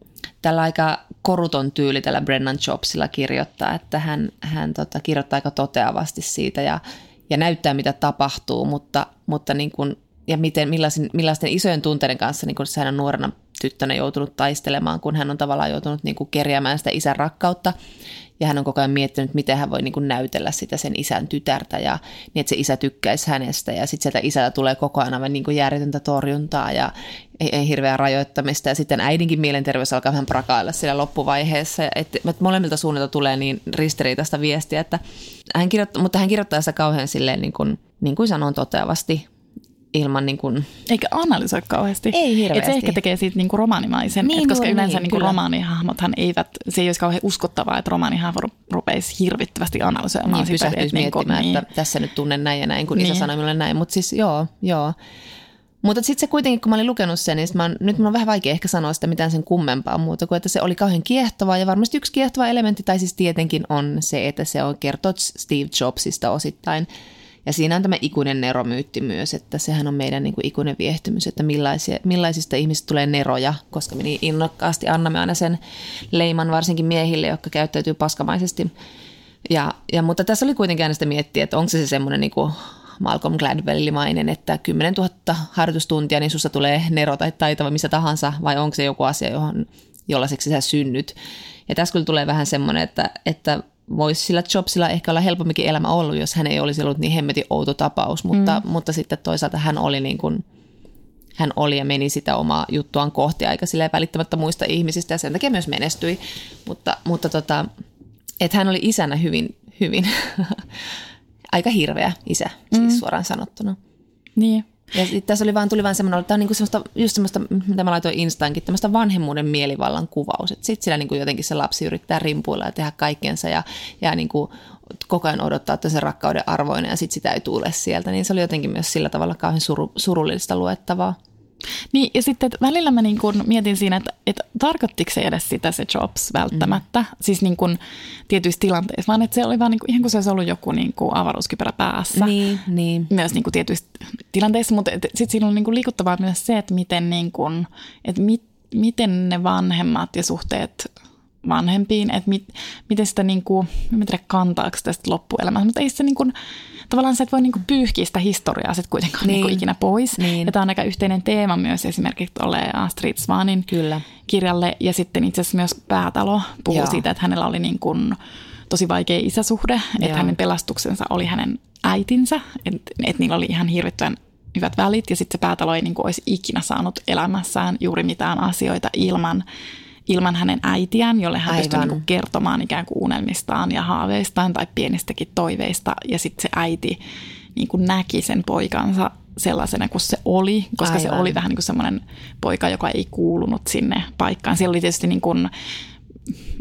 tällä aika koruton tyyli tällä Brennan Jobsilla kirjoittaa, että hän, hän tota, kirjoittaa aika toteavasti siitä ja, ja näyttää, mitä tapahtuu, mutta, mutta niin kuin, ja miten, millaisen, millaisten isojen tunteiden kanssa niin kuin hän on nuorena tyttönä joutunut taistelemaan, kun hän on tavallaan joutunut niin kuin kerjäämään sitä isän rakkautta. Ja hän on koko ajan miettinyt, miten hän voi niin kuin näytellä sitä sen isän tytärtä ja niin, että se isä tykkäisi hänestä. Ja sitten sieltä isällä tulee koko ajan aivan niin kuin järjetöntä torjuntaa ja ei, ei hirveää rajoittamista. Ja sitten äidinkin mielenterveys alkaa vähän prakailla siellä loppuvaiheessa. Että, että molemmilta suunnilta tulee niin ristiriitaista viestiä, että hän kirjoittaa, mutta hän kirjoittaa sitä kauhean silleen niin kuin, niin kuin sanon toteavasti, ilman niin kuin... Eikä analysoi kauheasti. Ei hirveästi. Et se ehkä tekee siitä niin kuin romaanimaisen, niin, koska niin, yleensä niin, niin romaanihahmothan eivät, se ei olisi kauhean uskottavaa, että romaanihahmo rupeisi hirvittävästi analysoimaan niin, sitä. Että, niin miettimään, niin. että tässä nyt tunnen näin ja näin, kun niin. isä sanoi minulle näin. Mutta siis joo, joo. Mutta sitten se kuitenkin, kun mä olin lukenut sen, niin mä, nyt mun on vähän vaikea ehkä sanoa sitä mitään sen kummempaa muuta kuin, että se oli kauhean kiehtova. Ja varmasti yksi kiehtova elementti, tai siis tietenkin on se, että se on kertoo Steve Jobsista osittain – ja siinä on tämä ikuinen neromyytti myös, että sehän on meidän niin kuin ikuinen viehtymys, että millaisia, millaisista ihmisistä tulee neroja, koska me niin innokkaasti annamme aina sen leiman varsinkin miehille, jotka käyttäytyy paskamaisesti. Ja, ja, mutta tässä oli kuitenkin aina sitä miettiä, että onko se, se semmoinen niin kuin Malcolm Gladwellimainen, että 10 000 harjoitustuntia, niin susta tulee nero tai taitava missä tahansa, vai onko se joku asia, johon, jollaiseksi sä synnyt. Ja tässä kyllä tulee vähän semmoinen, että, että voisi sillä Jobsilla ehkä olla helpomminkin elämä ollut, jos hän ei olisi ollut niin hemmetin outo tapaus, mutta, mm. mutta sitten toisaalta hän oli niin kuin, hän oli ja meni sitä omaa juttuaan kohti aika silleen välittämättä muista ihmisistä ja sen takia myös menestyi, mutta, mutta tota, että hän oli isänä hyvin, hyvin (laughs) aika hirveä isä, siis mm. suoraan sanottuna. Niin. Ja tässä oli vaan, tuli vaan semmoinen, että on niinku semmoista, just semmoista, mitä mä laitoin Instaankin, tämmöistä vanhemmuuden mielivallan kuvaus. Että sitten siellä niinku jotenkin se lapsi yrittää rimpuilla ja tehdä kaikkensa ja, ja niinku koko ajan odottaa, että se rakkauden arvoinen ja sitten sitä ei tule sieltä. Niin se oli jotenkin myös sillä tavalla kauhean suru, surullista luettavaa. Niin, ja sitten että välillä mä niin kun mietin siinä, että, että tarkoittiko se edes sitä se Jobs välttämättä, mm. siis niin kun tietyissä tilanteissa, vaan että se oli vaan niin kuin, ihan kuin se olisi ollut joku niin kuin avaruuskypärä päässä. Niin, niin. Myös niin kuin tietyissä tilanteissa, mutta sitten siinä on niin kuin liikuttavaa myös se, että miten, niin kuin, että mit, miten ne vanhemmat ja suhteet vanhempiin, että mit, miten sitä niin kuin, en tiedä kantaako tästä loppuelämässä, mutta ei se niin kuin, tavallaan sä et voi niinku pyyhkiä sitä historiaa sit kuitenkaan niin. niinku ikinä pois. Niin. Ja tämä on aika yhteinen teema myös esimerkiksi ole Astrid Svanin Kyllä. kirjalle. Ja sitten itse asiassa myös Päätalo puhuu Joo. siitä, että hänellä oli niin kuin tosi vaikea isäsuhde, Joo. että hänen pelastuksensa oli hänen äitinsä, että et niillä oli ihan hirvittävän hyvät välit ja sitten se Päätalo ei niin kuin olisi ikinä saanut elämässään juuri mitään asioita ilman ilman hänen äitiään, jolle hän pystyi niin kertomaan ikään kuin unelmistaan ja haaveistaan tai pienistäkin toiveista. Ja sitten se äiti niin kuin näki sen poikansa sellaisena kuin se oli, koska Aivan. se oli vähän niin kuin semmoinen poika, joka ei kuulunut sinne paikkaan. Siellä oli tietysti niin kuin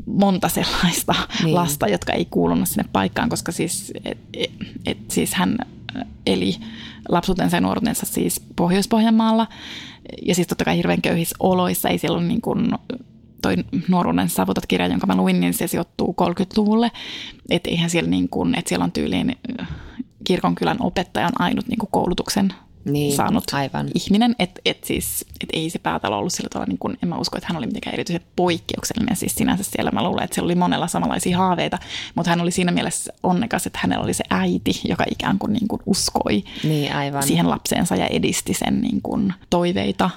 monta sellaista niin. lasta, jotka ei kuulunut sinne paikkaan, koska siis, et, et, et, siis hän eli lapsuutensa ja nuoruutensa siis Pohjois-Pohjanmaalla. Ja siis totta kai hirveän köyhissä oloissa, ei siellä ole niin kuin toi nuoruuden savutat kirja, jonka mä luin, niin se sijoittuu 30-luvulle. Että eihän siellä niin kuin, että siellä on tyyliin äh, kirkonkylän opettaja on ainut niin kuin koulutuksen niin, saanut aivan. ihminen. Että et siis, et ei se päätalo ollut sillä tavalla, niin kuin, en mä usko, että hän oli mitenkään erityisen poikkeuksellinen siis sinänsä siellä. Mä luulen, että siellä oli monella samanlaisia haaveita, mutta hän oli siinä mielessä onnekas, että hänellä oli se äiti, joka ikään kuin, niin kuin uskoi niin, aivan. siihen lapseensa ja edisti sen niin kuin, toiveita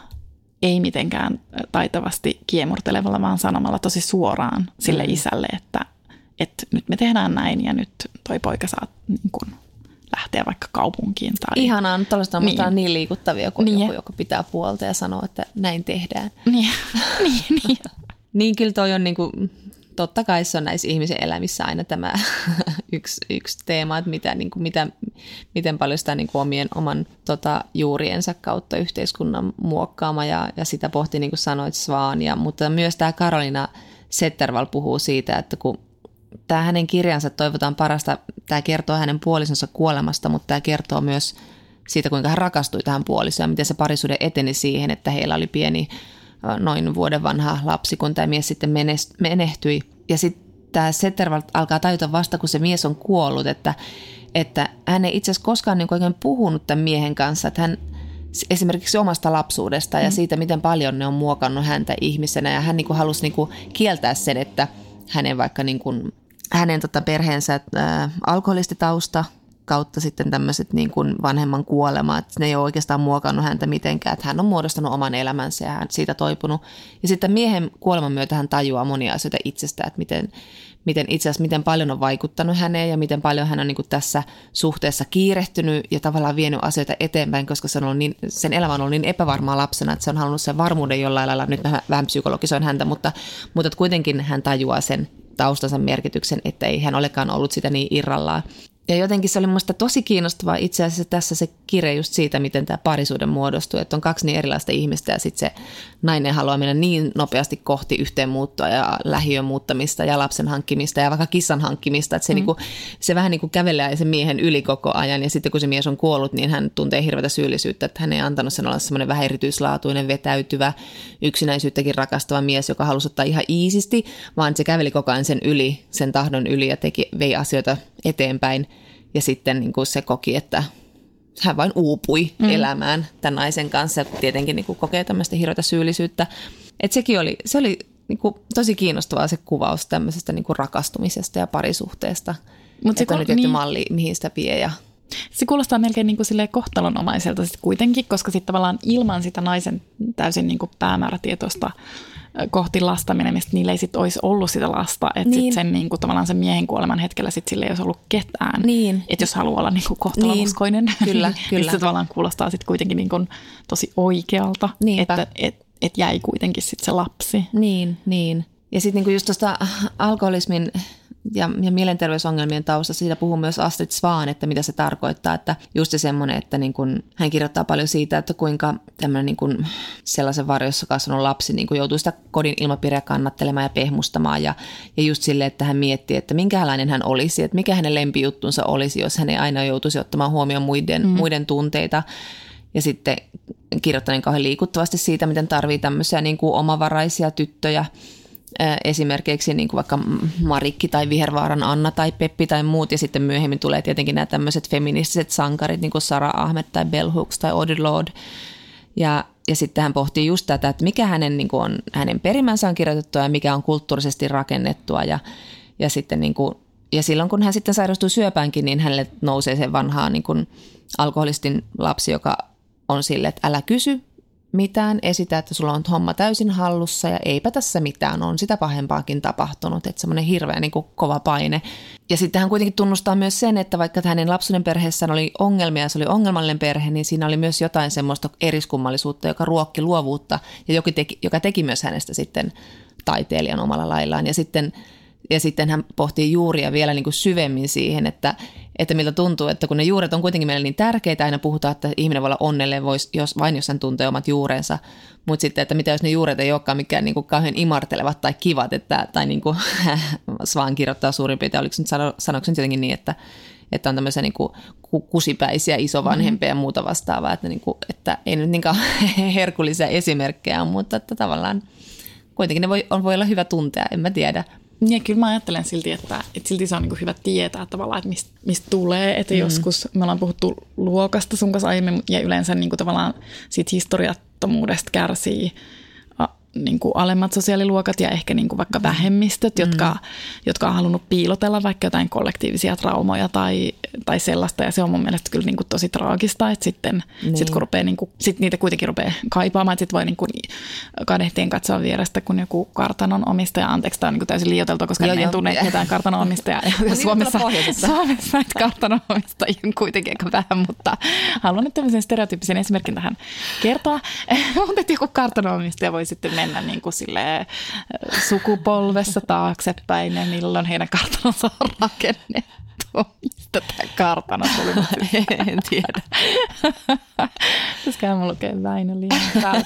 ei mitenkään taitavasti kiemurtelevalla, vaan sanomalla tosi suoraan sille mm. isälle, että, että nyt me tehdään näin ja nyt toi poika saa niin kuin, lähteä vaikka kaupunkiin. Tai... Ihanaa, mutta tällaista on niin. niin liikuttavia kuin niin. joku, joka pitää puolta ja sanoo, että näin tehdään. Niin, (laughs) niin, niin. (laughs) niin kyllä toi on niin kuin, totta kai se on näissä ihmisen elämissä aina tämä (laughs) yksi, yksi teema, että mitä, niin kuin, mitä, miten paljon sitä niin kuin omien, oman tota, juuriensa kautta yhteiskunnan muokkaama ja, ja sitä pohti niin kuin sanoit Svaan. Ja, mutta myös tämä Karolina Setterval puhuu siitä, että kun tämä hänen kirjansa toivotaan parasta, tämä kertoo hänen puolisonsa kuolemasta, mutta tämä kertoo myös siitä, kuinka hän rakastui tähän puolisoon ja miten se parisuuden eteni siihen, että heillä oli pieni noin vuoden vanha lapsi, kun tämä mies sitten menehtyi. Ja sitten tämä Setterwald alkaa tajuta vasta, kun se mies on kuollut, että, että hän ei itse asiassa koskaan niin oikein puhunut tämän miehen kanssa, että hän esimerkiksi omasta lapsuudesta ja mm. siitä, miten paljon ne on muokannut häntä ihmisenä. Ja hän niin kuin halusi niin kuin kieltää sen, että hänen vaikka niin kuin, hänen tota perheensä ää, alkoholistitausta kautta sitten tämmöiset niin kuin vanhemman kuolema, että ne ei ole oikeastaan muokannut häntä mitenkään, että hän on muodostanut oman elämänsä ja hän siitä toipunut. Ja sitten miehen kuoleman myötä hän tajuaa monia asioita itsestä, että miten, miten itse asiassa miten paljon on vaikuttanut häneen ja miten paljon hän on niin kuin tässä suhteessa kiirehtynyt ja tavallaan vienyt asioita eteenpäin, koska se on ollut niin, sen elämä on ollut niin epävarmaa lapsena, että se on halunnut sen varmuuden jollain lailla, nyt mä vähän psykologisoin häntä, mutta, mutta kuitenkin hän tajuaa sen taustansa merkityksen, että ei hän olekaan ollut sitä niin irrallaan. Ja jotenkin se oli minusta tosi kiinnostavaa itse asiassa tässä se kirja just siitä, miten tämä parisuuden muodostuu, että on kaksi niin erilaista ihmistä ja sitten se nainen haluaa mennä niin nopeasti kohti yhteenmuuttoa ja lähiön muuttamista ja lapsen hankkimista ja vaikka kissan hankkimista, että se, mm. niinku, se vähän niin kuin kävelee sen miehen yli koko ajan ja sitten kun se mies on kuollut, niin hän tuntee hirveätä syyllisyyttä, että hän ei antanut sen olla semmoinen vähän erityislaatuinen, vetäytyvä, yksinäisyyttäkin rakastava mies, joka halusi ottaa ihan iisisti, vaan se käveli koko ajan sen yli, sen tahdon yli ja teki, vei asioita eteenpäin. Ja sitten niin kuin se koki, että hän vain uupui mm. elämään tämän naisen kanssa ja tietenkin niin kuin kokee tämmöistä hirveätä syyllisyyttä. Et sekin oli, se oli niin kuin tosi kiinnostavaa se kuvaus tämmöisestä niin kuin rakastumisesta ja parisuhteesta. Mutta se on nyt niin, malli, mihin sitä vie ja se kuulostaa melkein niin kuin kohtalonomaiselta sit kuitenkin, koska sitten tavallaan ilman sitä naisen täysin niin kuin päämäärätietoista kohti lasta menemistä, niillä ei sitten olisi ollut sitä lasta. Että niin. sit sen niin kuin, tavallaan sen miehen kuoleman hetkellä sit sille ei olisi ollut ketään. Niin. Että jos haluaa olla niin kuin kohtalomuskoinen, niin. kyllä, (laughs) kyllä. se tavallaan kuulostaa sitten kuitenkin niin kuin tosi oikealta, Niinpä. että et, et jäi kuitenkin sitten se lapsi. Niin, niin. Ja sitten niinku just tuosta alkoholismin ja, ja mielenterveysongelmien taustassa. Siitä puhuu myös Astrid Swan, että mitä se tarkoittaa. Että just se semmoinen, että niin kun, hän kirjoittaa paljon siitä, että kuinka tämmöinen niin kun, sellaisen varjossa kasvanut lapsi niin kun joutuu sitä kodin ilmapiiriä kannattelemaan ja pehmustamaan. Ja, ja just silleen, että hän miettii, että minkälainen hän olisi, että mikä hänen lempijuttunsa olisi, jos hän ei aina joutuisi ottamaan huomioon muiden, mm. muiden tunteita. Ja sitten kirjoittaneen kauhean liikuttavasti siitä, miten tarvii tämmöisiä niin kuin omavaraisia tyttöjä, esimerkiksi niin kuin vaikka Marikki tai Vihervaaran Anna tai Peppi tai muut, ja sitten myöhemmin tulee tietenkin nämä tämmöiset feministiset sankarit, niin kuin Sara Ahmed tai Bell Hooks tai Audre Lorde, ja, ja sitten hän pohtii just tätä, että mikä hänen, niin kuin on, hänen perimänsä on kirjoitettua ja mikä on kulttuurisesti rakennettua, ja, ja sitten niin kuin, ja silloin kun hän sitten sairastuu syöpäänkin, niin hänelle nousee se vanhaa niin kuin alkoholistin lapsi, joka on sille, että älä kysy mitään, esitä, että sulla on homma täysin hallussa ja eipä tässä mitään, on sitä pahempaakin tapahtunut, että semmoinen hirveä niin kuin kova paine. Ja sitten hän kuitenkin tunnustaa myös sen, että vaikka hänen lapsuuden perheessään oli ongelmia ja se oli ongelmallinen perhe, niin siinä oli myös jotain semmoista eriskummallisuutta, joka ruokki luovuutta ja joka teki, joka teki myös hänestä sitten taiteilijan omalla laillaan. Ja sitten ja sitten hän pohtii juuria vielä niin kuin syvemmin siihen, että, että miltä tuntuu, että kun ne juuret on kuitenkin meille niin tärkeitä, aina puhutaan, että ihminen voi olla onnellinen vois, jos, vain jos hän tuntee omat juurensa, mutta sitten, että mitä jos ne juuret ei olekaan mikään niin kuin kauhean imartelevat tai kivat, että, tai niin kuin (laughs) Svan kirjoittaa suurin piirtein, oliko nyt sano, nyt jotenkin niin, että, että on tämmöisiä niin kuin kusipäisiä isovanhempia mm-hmm. ja muuta vastaavaa, että, niin kuin, että ei nyt niinkään (laughs) herkullisia esimerkkejä, mutta että tavallaan kuitenkin ne voi, on, voi olla hyvä tuntea, en mä tiedä. Ja kyllä mä ajattelen silti, että, että silti se on niin hyvä tietää tavallaan, että mistä, mistä tulee. Että mm. joskus me ollaan puhuttu luokasta sun kanssa aiemmin ja yleensä niin kuin tavallaan siitä historiattomuudesta kärsii niin kuin alemmat sosiaaliluokat ja ehkä niin kuin vaikka vähemmistöt, mm. jotka, jotka on halunnut piilotella vaikka jotain kollektiivisia traumoja tai, tai sellaista. Ja se on mun mielestä kyllä niin kuin tosi traagista, että sitten niin. sit kun rupeaa, niin kuin, sit niitä kuitenkin rupeaa kaipaamaan, että sitten voi niin kuin kadehtien katsoa vierestä, kun joku kartanon omistaja, anteeksi tämä on niin kuin täysin liioiteltua, koska joo, en tunne (laughs) mitään kartanon omistajaa. ja niin Suomessa, Suomessa näitä kartanon omistajia on kuitenkin aika vähän, mutta haluan nyt tämmöisen stereotyyppisen esimerkin tähän kertoa. (laughs) mutta joku kartanon omistaja voi sitten mennä mennä niin kuin silleen, sukupolvessa taaksepäin ja milloin heidän kartanonsa on rakennettu. Mistä tämä kartano tuli? (laughs) en tiedä. Pitäisiköhän mun lukee Väinö Liian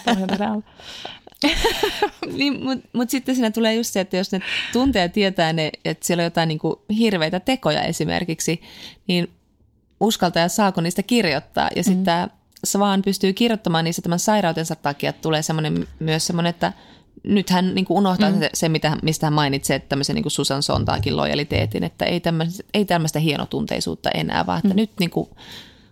niin, Mutta mut sitten siinä tulee just se, että jos ne tuntee ja tietää, ne, että siellä on jotain niin kuin hirveitä tekoja esimerkiksi, niin uskaltaa ja saako niistä kirjoittaa. Ja mm. sitten Svan pystyy kirjoittamaan niistä tämän sairautensa takia, että tulee semmoinen, myös semmoinen, että nyt hän niin unohtaa mm. se, mitä, mistä hän mainitsee, että tämmöisen niin Susan Sontaakin lojaliteetin, että ei tämmöistä, ei tämmöistä hienotunteisuutta enää, vaan että mm. nyt niin kuin,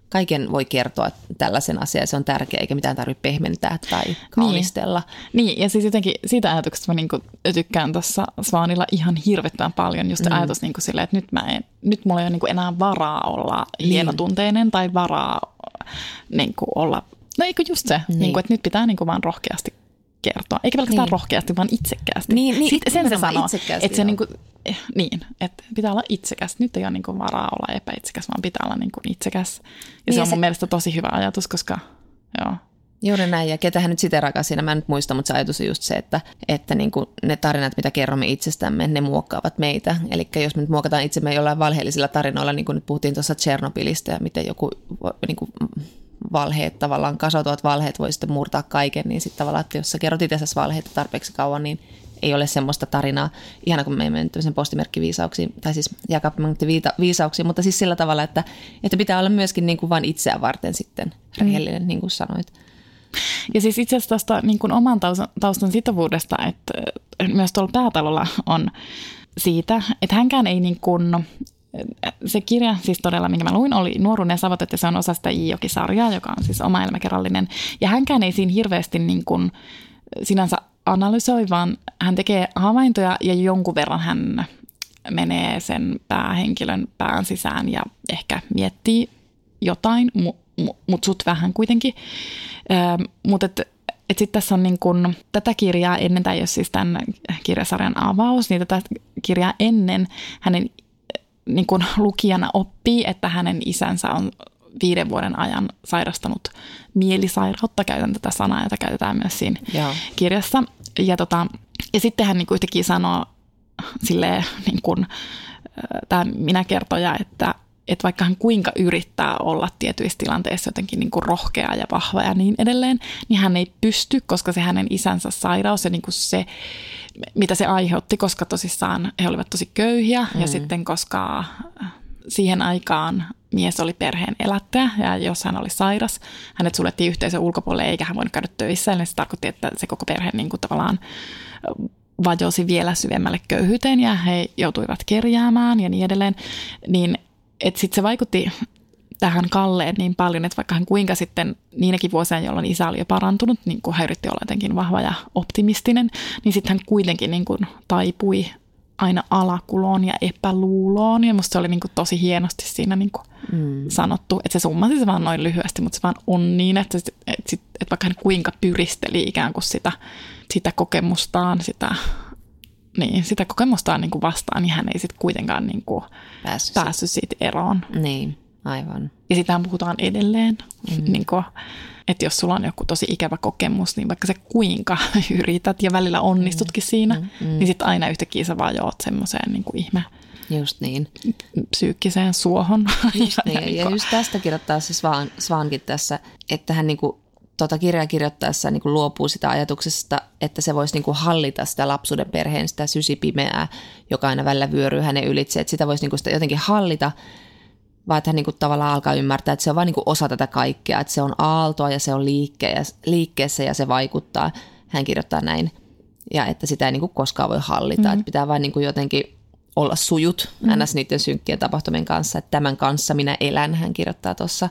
kaiken voi kertoa tällaisen asian, se on tärkeä, eikä mitään tarvitse pehmentää tai kaunistella. Niin, niin ja siis jotenkin siitä ajatuksesta mä niin tykkään tuossa Svaanilla ihan hirvettävän paljon, just mm. ajatus niin silleen, että nyt, mä en, nyt mulla ei ole niin enää varaa olla niin. hienotunteinen tai varaa niin kuin olla, no eikö just se, niin. Niin kuin, että nyt pitää niin kuin vaan rohkeasti kertoa. Eikä pelkästään niin. rohkeasti, vaan itsekkäästi. Niin, niin Sitten sen se sanoo, että se niin kuin, eh, niin, että pitää olla itsekäs. Nyt ei ole niin kuin varaa olla epäitsekäs, vaan pitää olla niin kuin itsekäs. Ja niin se on se... mun mielestä tosi hyvä ajatus, koska joo. Juuri näin, ja ketähän nyt sitä rakas siinä, mä en nyt muista, mutta se ajatus on just se, että, että niin kuin ne tarinat, mitä kerromme itsestämme, ne muokkaavat meitä. Eli jos me nyt muokataan itsemme jollain valheellisilla tarinoilla, niin kuin nyt puhuttiin tuossa Tchernobylistä ja miten joku niin kuin valheet, tavallaan kasautuvat valheet voi sitten murtaa kaiken, niin sitten tavallaan, että jos sä kerrot itse valheita tarpeeksi kauan, niin ei ole semmoista tarinaa, ihana kun me emme tämmöisen postimerkkiviisauksiin, tai siis jakapamenttiviisauksiin, mutta siis sillä tavalla, että, että pitää olla myöskin niin kuin vain itseään varten sitten rehellinen, mm. niin kuin sanoit. Ja siis itse asiassa tuosta niin kuin oman taustan, taustan sitovuudesta, että myös tuolla päätalolla on siitä, että hänkään ei niin kuin, se kirja siis todella, minkä mä luin, oli Nuoruuden savot, että se on osa sitä Iijoki-sarjaa, joka on siis oma elämäkerrallinen. Ja hänkään ei siinä hirveästi niin kuin sinänsä analysoi, vaan hän tekee havaintoja ja jonkun verran hän menee sen päähenkilön pään sisään ja ehkä miettii jotain, mutta mut sut vähän kuitenkin. Ö, mutta et, et sitten tässä on niin kun, tätä kirjaa ennen, tai jos siis tämän kirjasarjan avaus, niin tätä kirjaa ennen hänen niin kun lukijana oppii, että hänen isänsä on viiden vuoden ajan sairastanut mielisairautta. Käytän tätä sanaa, jota käytetään myös siinä Joo. kirjassa. Ja, tota, ja sitten hän niin yhtäkkiä sanoo silleen, niin kun, tämä minä kertoja, että, että vaikka hän kuinka yrittää olla tietyissä tilanteissa jotenkin niin kuin rohkea ja vahva ja niin edelleen, niin hän ei pysty, koska se hänen isänsä sairaus ja niin kuin se, mitä se aiheutti, koska tosissaan he olivat tosi köyhiä mm. ja sitten koska siihen aikaan mies oli perheen elättäjä ja jos hän oli sairas, hänet suljettiin yhteisön ulkopuolelle eikä hän voinut käydä töissä. Eli se tarkoitti, että se koko perhe niin kuin tavallaan vajosi vielä syvemmälle köyhyyteen ja he joutuivat kerjäämään ja niin edelleen. Niin sitten se vaikutti tähän Kalleen niin paljon, että vaikka hän kuinka sitten niinäkin vuosina, jolloin isä oli jo parantunut, niin kuin hän yritti olla jotenkin vahva ja optimistinen, niin sitten hän kuitenkin niin kuin taipui aina alakuloon ja epäluuloon. Ja musta se oli niin kuin tosi hienosti siinä niin kuin mm. sanottu, että se summasi se vaan noin lyhyesti, mutta se vaan on niin, että, että, että, että vaikka hän kuinka pyristeli ikään kuin sitä, sitä kokemustaan, sitä, niin, sitä kokemustaan niin kuin vastaan, niin hän ei sitten kuitenkaan niin kuin päässyt, päässyt siitä eroon. Niin, aivan. Ja sitähän puhutaan edelleen. Mm. Niin kuin, että jos sulla on joku tosi ikävä kokemus, niin vaikka se kuinka (laughs) yrität ja välillä onnistutkin mm. siinä, mm. niin sitten aina yhtäkkiä sä vaan joot semmoiseen niin kuin ihme Just niin. psyykkiseen suohon. Just (laughs) niin. ja, ja niinku- just tästä kirjoittaa se Svan, Svankin tässä, että hän niin kuin, tuota kirjaa kirjoittaessa niin kuin luopuu sitä ajatuksesta, että se voisi niin kuin hallita sitä lapsuuden perheen, sitä sysipimeää, joka aina välillä vyöryy hänen ylitse, että sitä voisi niin kuin sitä jotenkin hallita – vaan että hän niin kuin tavallaan alkaa ymmärtää, että se on vain niin osa tätä kaikkea, että se on aaltoa ja se on liikkeessä ja se vaikuttaa. Hän kirjoittaa näin. Ja että sitä ei niin kuin koskaan voi hallita, mm-hmm. että pitää vain niin kuin jotenkin olla sujut mm-hmm. ns. niiden synkkien tapahtumien kanssa, että tämän kanssa minä elän, hän kirjoittaa tuossa.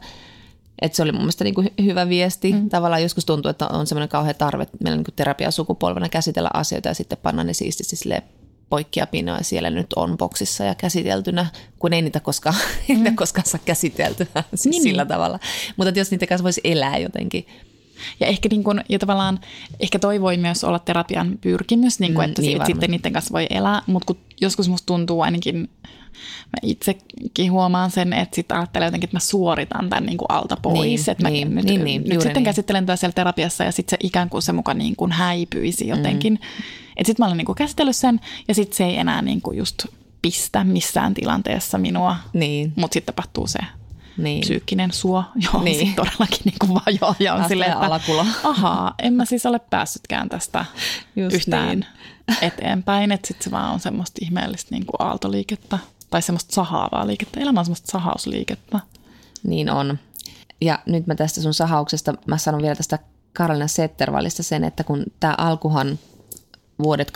Että se oli mun mielestä niin kuin hyvä viesti. Mm. Tavallaan joskus tuntuu, että on semmoinen kauhean tarve meillä niin terapiasukupolvena käsitellä asioita ja sitten panna ne siististi sille poikkeapinoja siellä nyt on boksissa ja käsiteltynä, kun ei niitä koskaan, (laughs) mm. niitä koskaan saa käsiteltyä siis niin, sillä niin. tavalla. Mutta jos niitä kanssa voisi elää jotenkin. Ja ehkä niin kun, ja tavallaan, ehkä toi voi myös olla terapian pyrkimys, niin kun, mm, että niin sit, sitten niiden kanssa voi elää, mutta joskus musta tuntuu ainakin, mä itsekin huomaan sen, että sitten ajattelee jotenkin, että mä suoritan tämän niin kuin alta pois. Niin, että mä niin, nyt, niin, niin, nyt sitten niin. käsittelen tätä siellä terapiassa ja sitten se ikään kuin se mukaan niin kuin häipyisi jotenkin. Mm. Että sitten mä olen niin kuin käsitellyt sen ja sitten se ei enää niin kuin just pistä missään tilanteessa minua, niin. mutta sitten tapahtuu se niin. psyykkinen suo, (laughs) johon niin. sitten todellakin niin kuin vajoaa ja on silleen, että alakulo. ahaa, en mä siis ole päässytkään tästä Just yhtään niin. eteenpäin, että sitten se vaan on semmoista ihmeellistä niin kuin aaltoliikettä tai semmoista sahaavaa liikettä. Elämä on semmoista sahausliikettä. Niin on. Ja nyt mä tästä sun sahauksesta, mä sanon vielä tästä Karolina Settervallista sen, että kun tämä alkuhan vuodet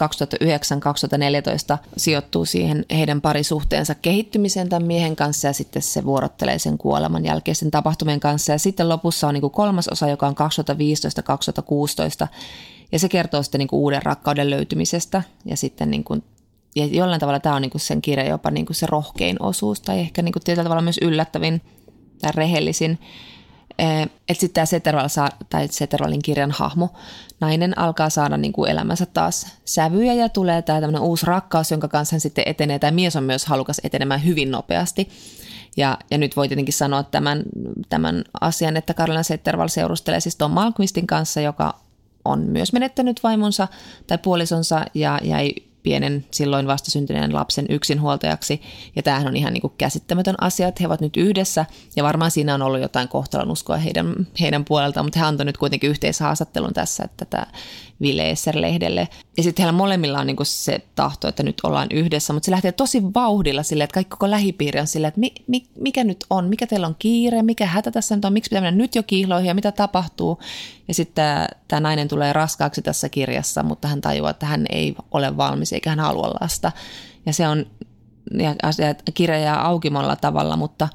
2009-2014 sijoittuu siihen heidän parisuhteensa kehittymiseen tämän miehen kanssa ja sitten se vuorottelee sen kuoleman jälkeisen tapahtumien kanssa. Ja sitten lopussa on niin kuin kolmas osa, joka on 2015-2016 ja se kertoo sitten niin kuin uuden rakkauden löytymisestä ja sitten niin kuin ja jollain tavalla tämä on niin kuin sen kirja jopa niin kuin se rohkein osuus tai ehkä niin kuin tietyllä tavalla myös yllättävin tai rehellisin. Että sitten tämä Seterval saa, tai Setervalin kirjan hahmo, nainen alkaa saada niin kuin elämänsä taas sävyjä ja tulee tämä tämmöinen uusi rakkaus, jonka kanssa hän sitten etenee. Tämä mies on myös halukas etenemään hyvin nopeasti. Ja, ja nyt voi tietenkin sanoa tämän, tämän asian, että Karolina Setterval seurustelee siis Tom Malmqvistin kanssa, joka on myös menettänyt vaimonsa tai puolisonsa ja jäi pienen silloin vastasyntyneen lapsen yksinhuoltajaksi. Ja tämähän on ihan niin kuin käsittämätön asia, että he ovat nyt yhdessä. Ja varmaan siinä on ollut jotain uskoa heidän, heidän puoleltaan, mutta he antoivat nyt kuitenkin yhteishaastattelun tässä, että tämä Ville lehdelle Ja sitten heillä molemmilla on niinku se tahto, että nyt ollaan yhdessä, mutta se lähtee tosi vauhdilla silleen, että kaikki koko lähipiiri on silleen, että mi, mi, mikä nyt on, mikä teillä on kiire, mikä hätä tässä nyt on, miksi pitää mennä nyt jo kiihloihin ja mitä tapahtuu. Ja sitten tämä nainen tulee raskaaksi tässä kirjassa, mutta hän tajuaa, että hän ei ole valmis eikä hän halua lasta. Ja se on ja asiat, kirja jää auki monella tavalla, mutta...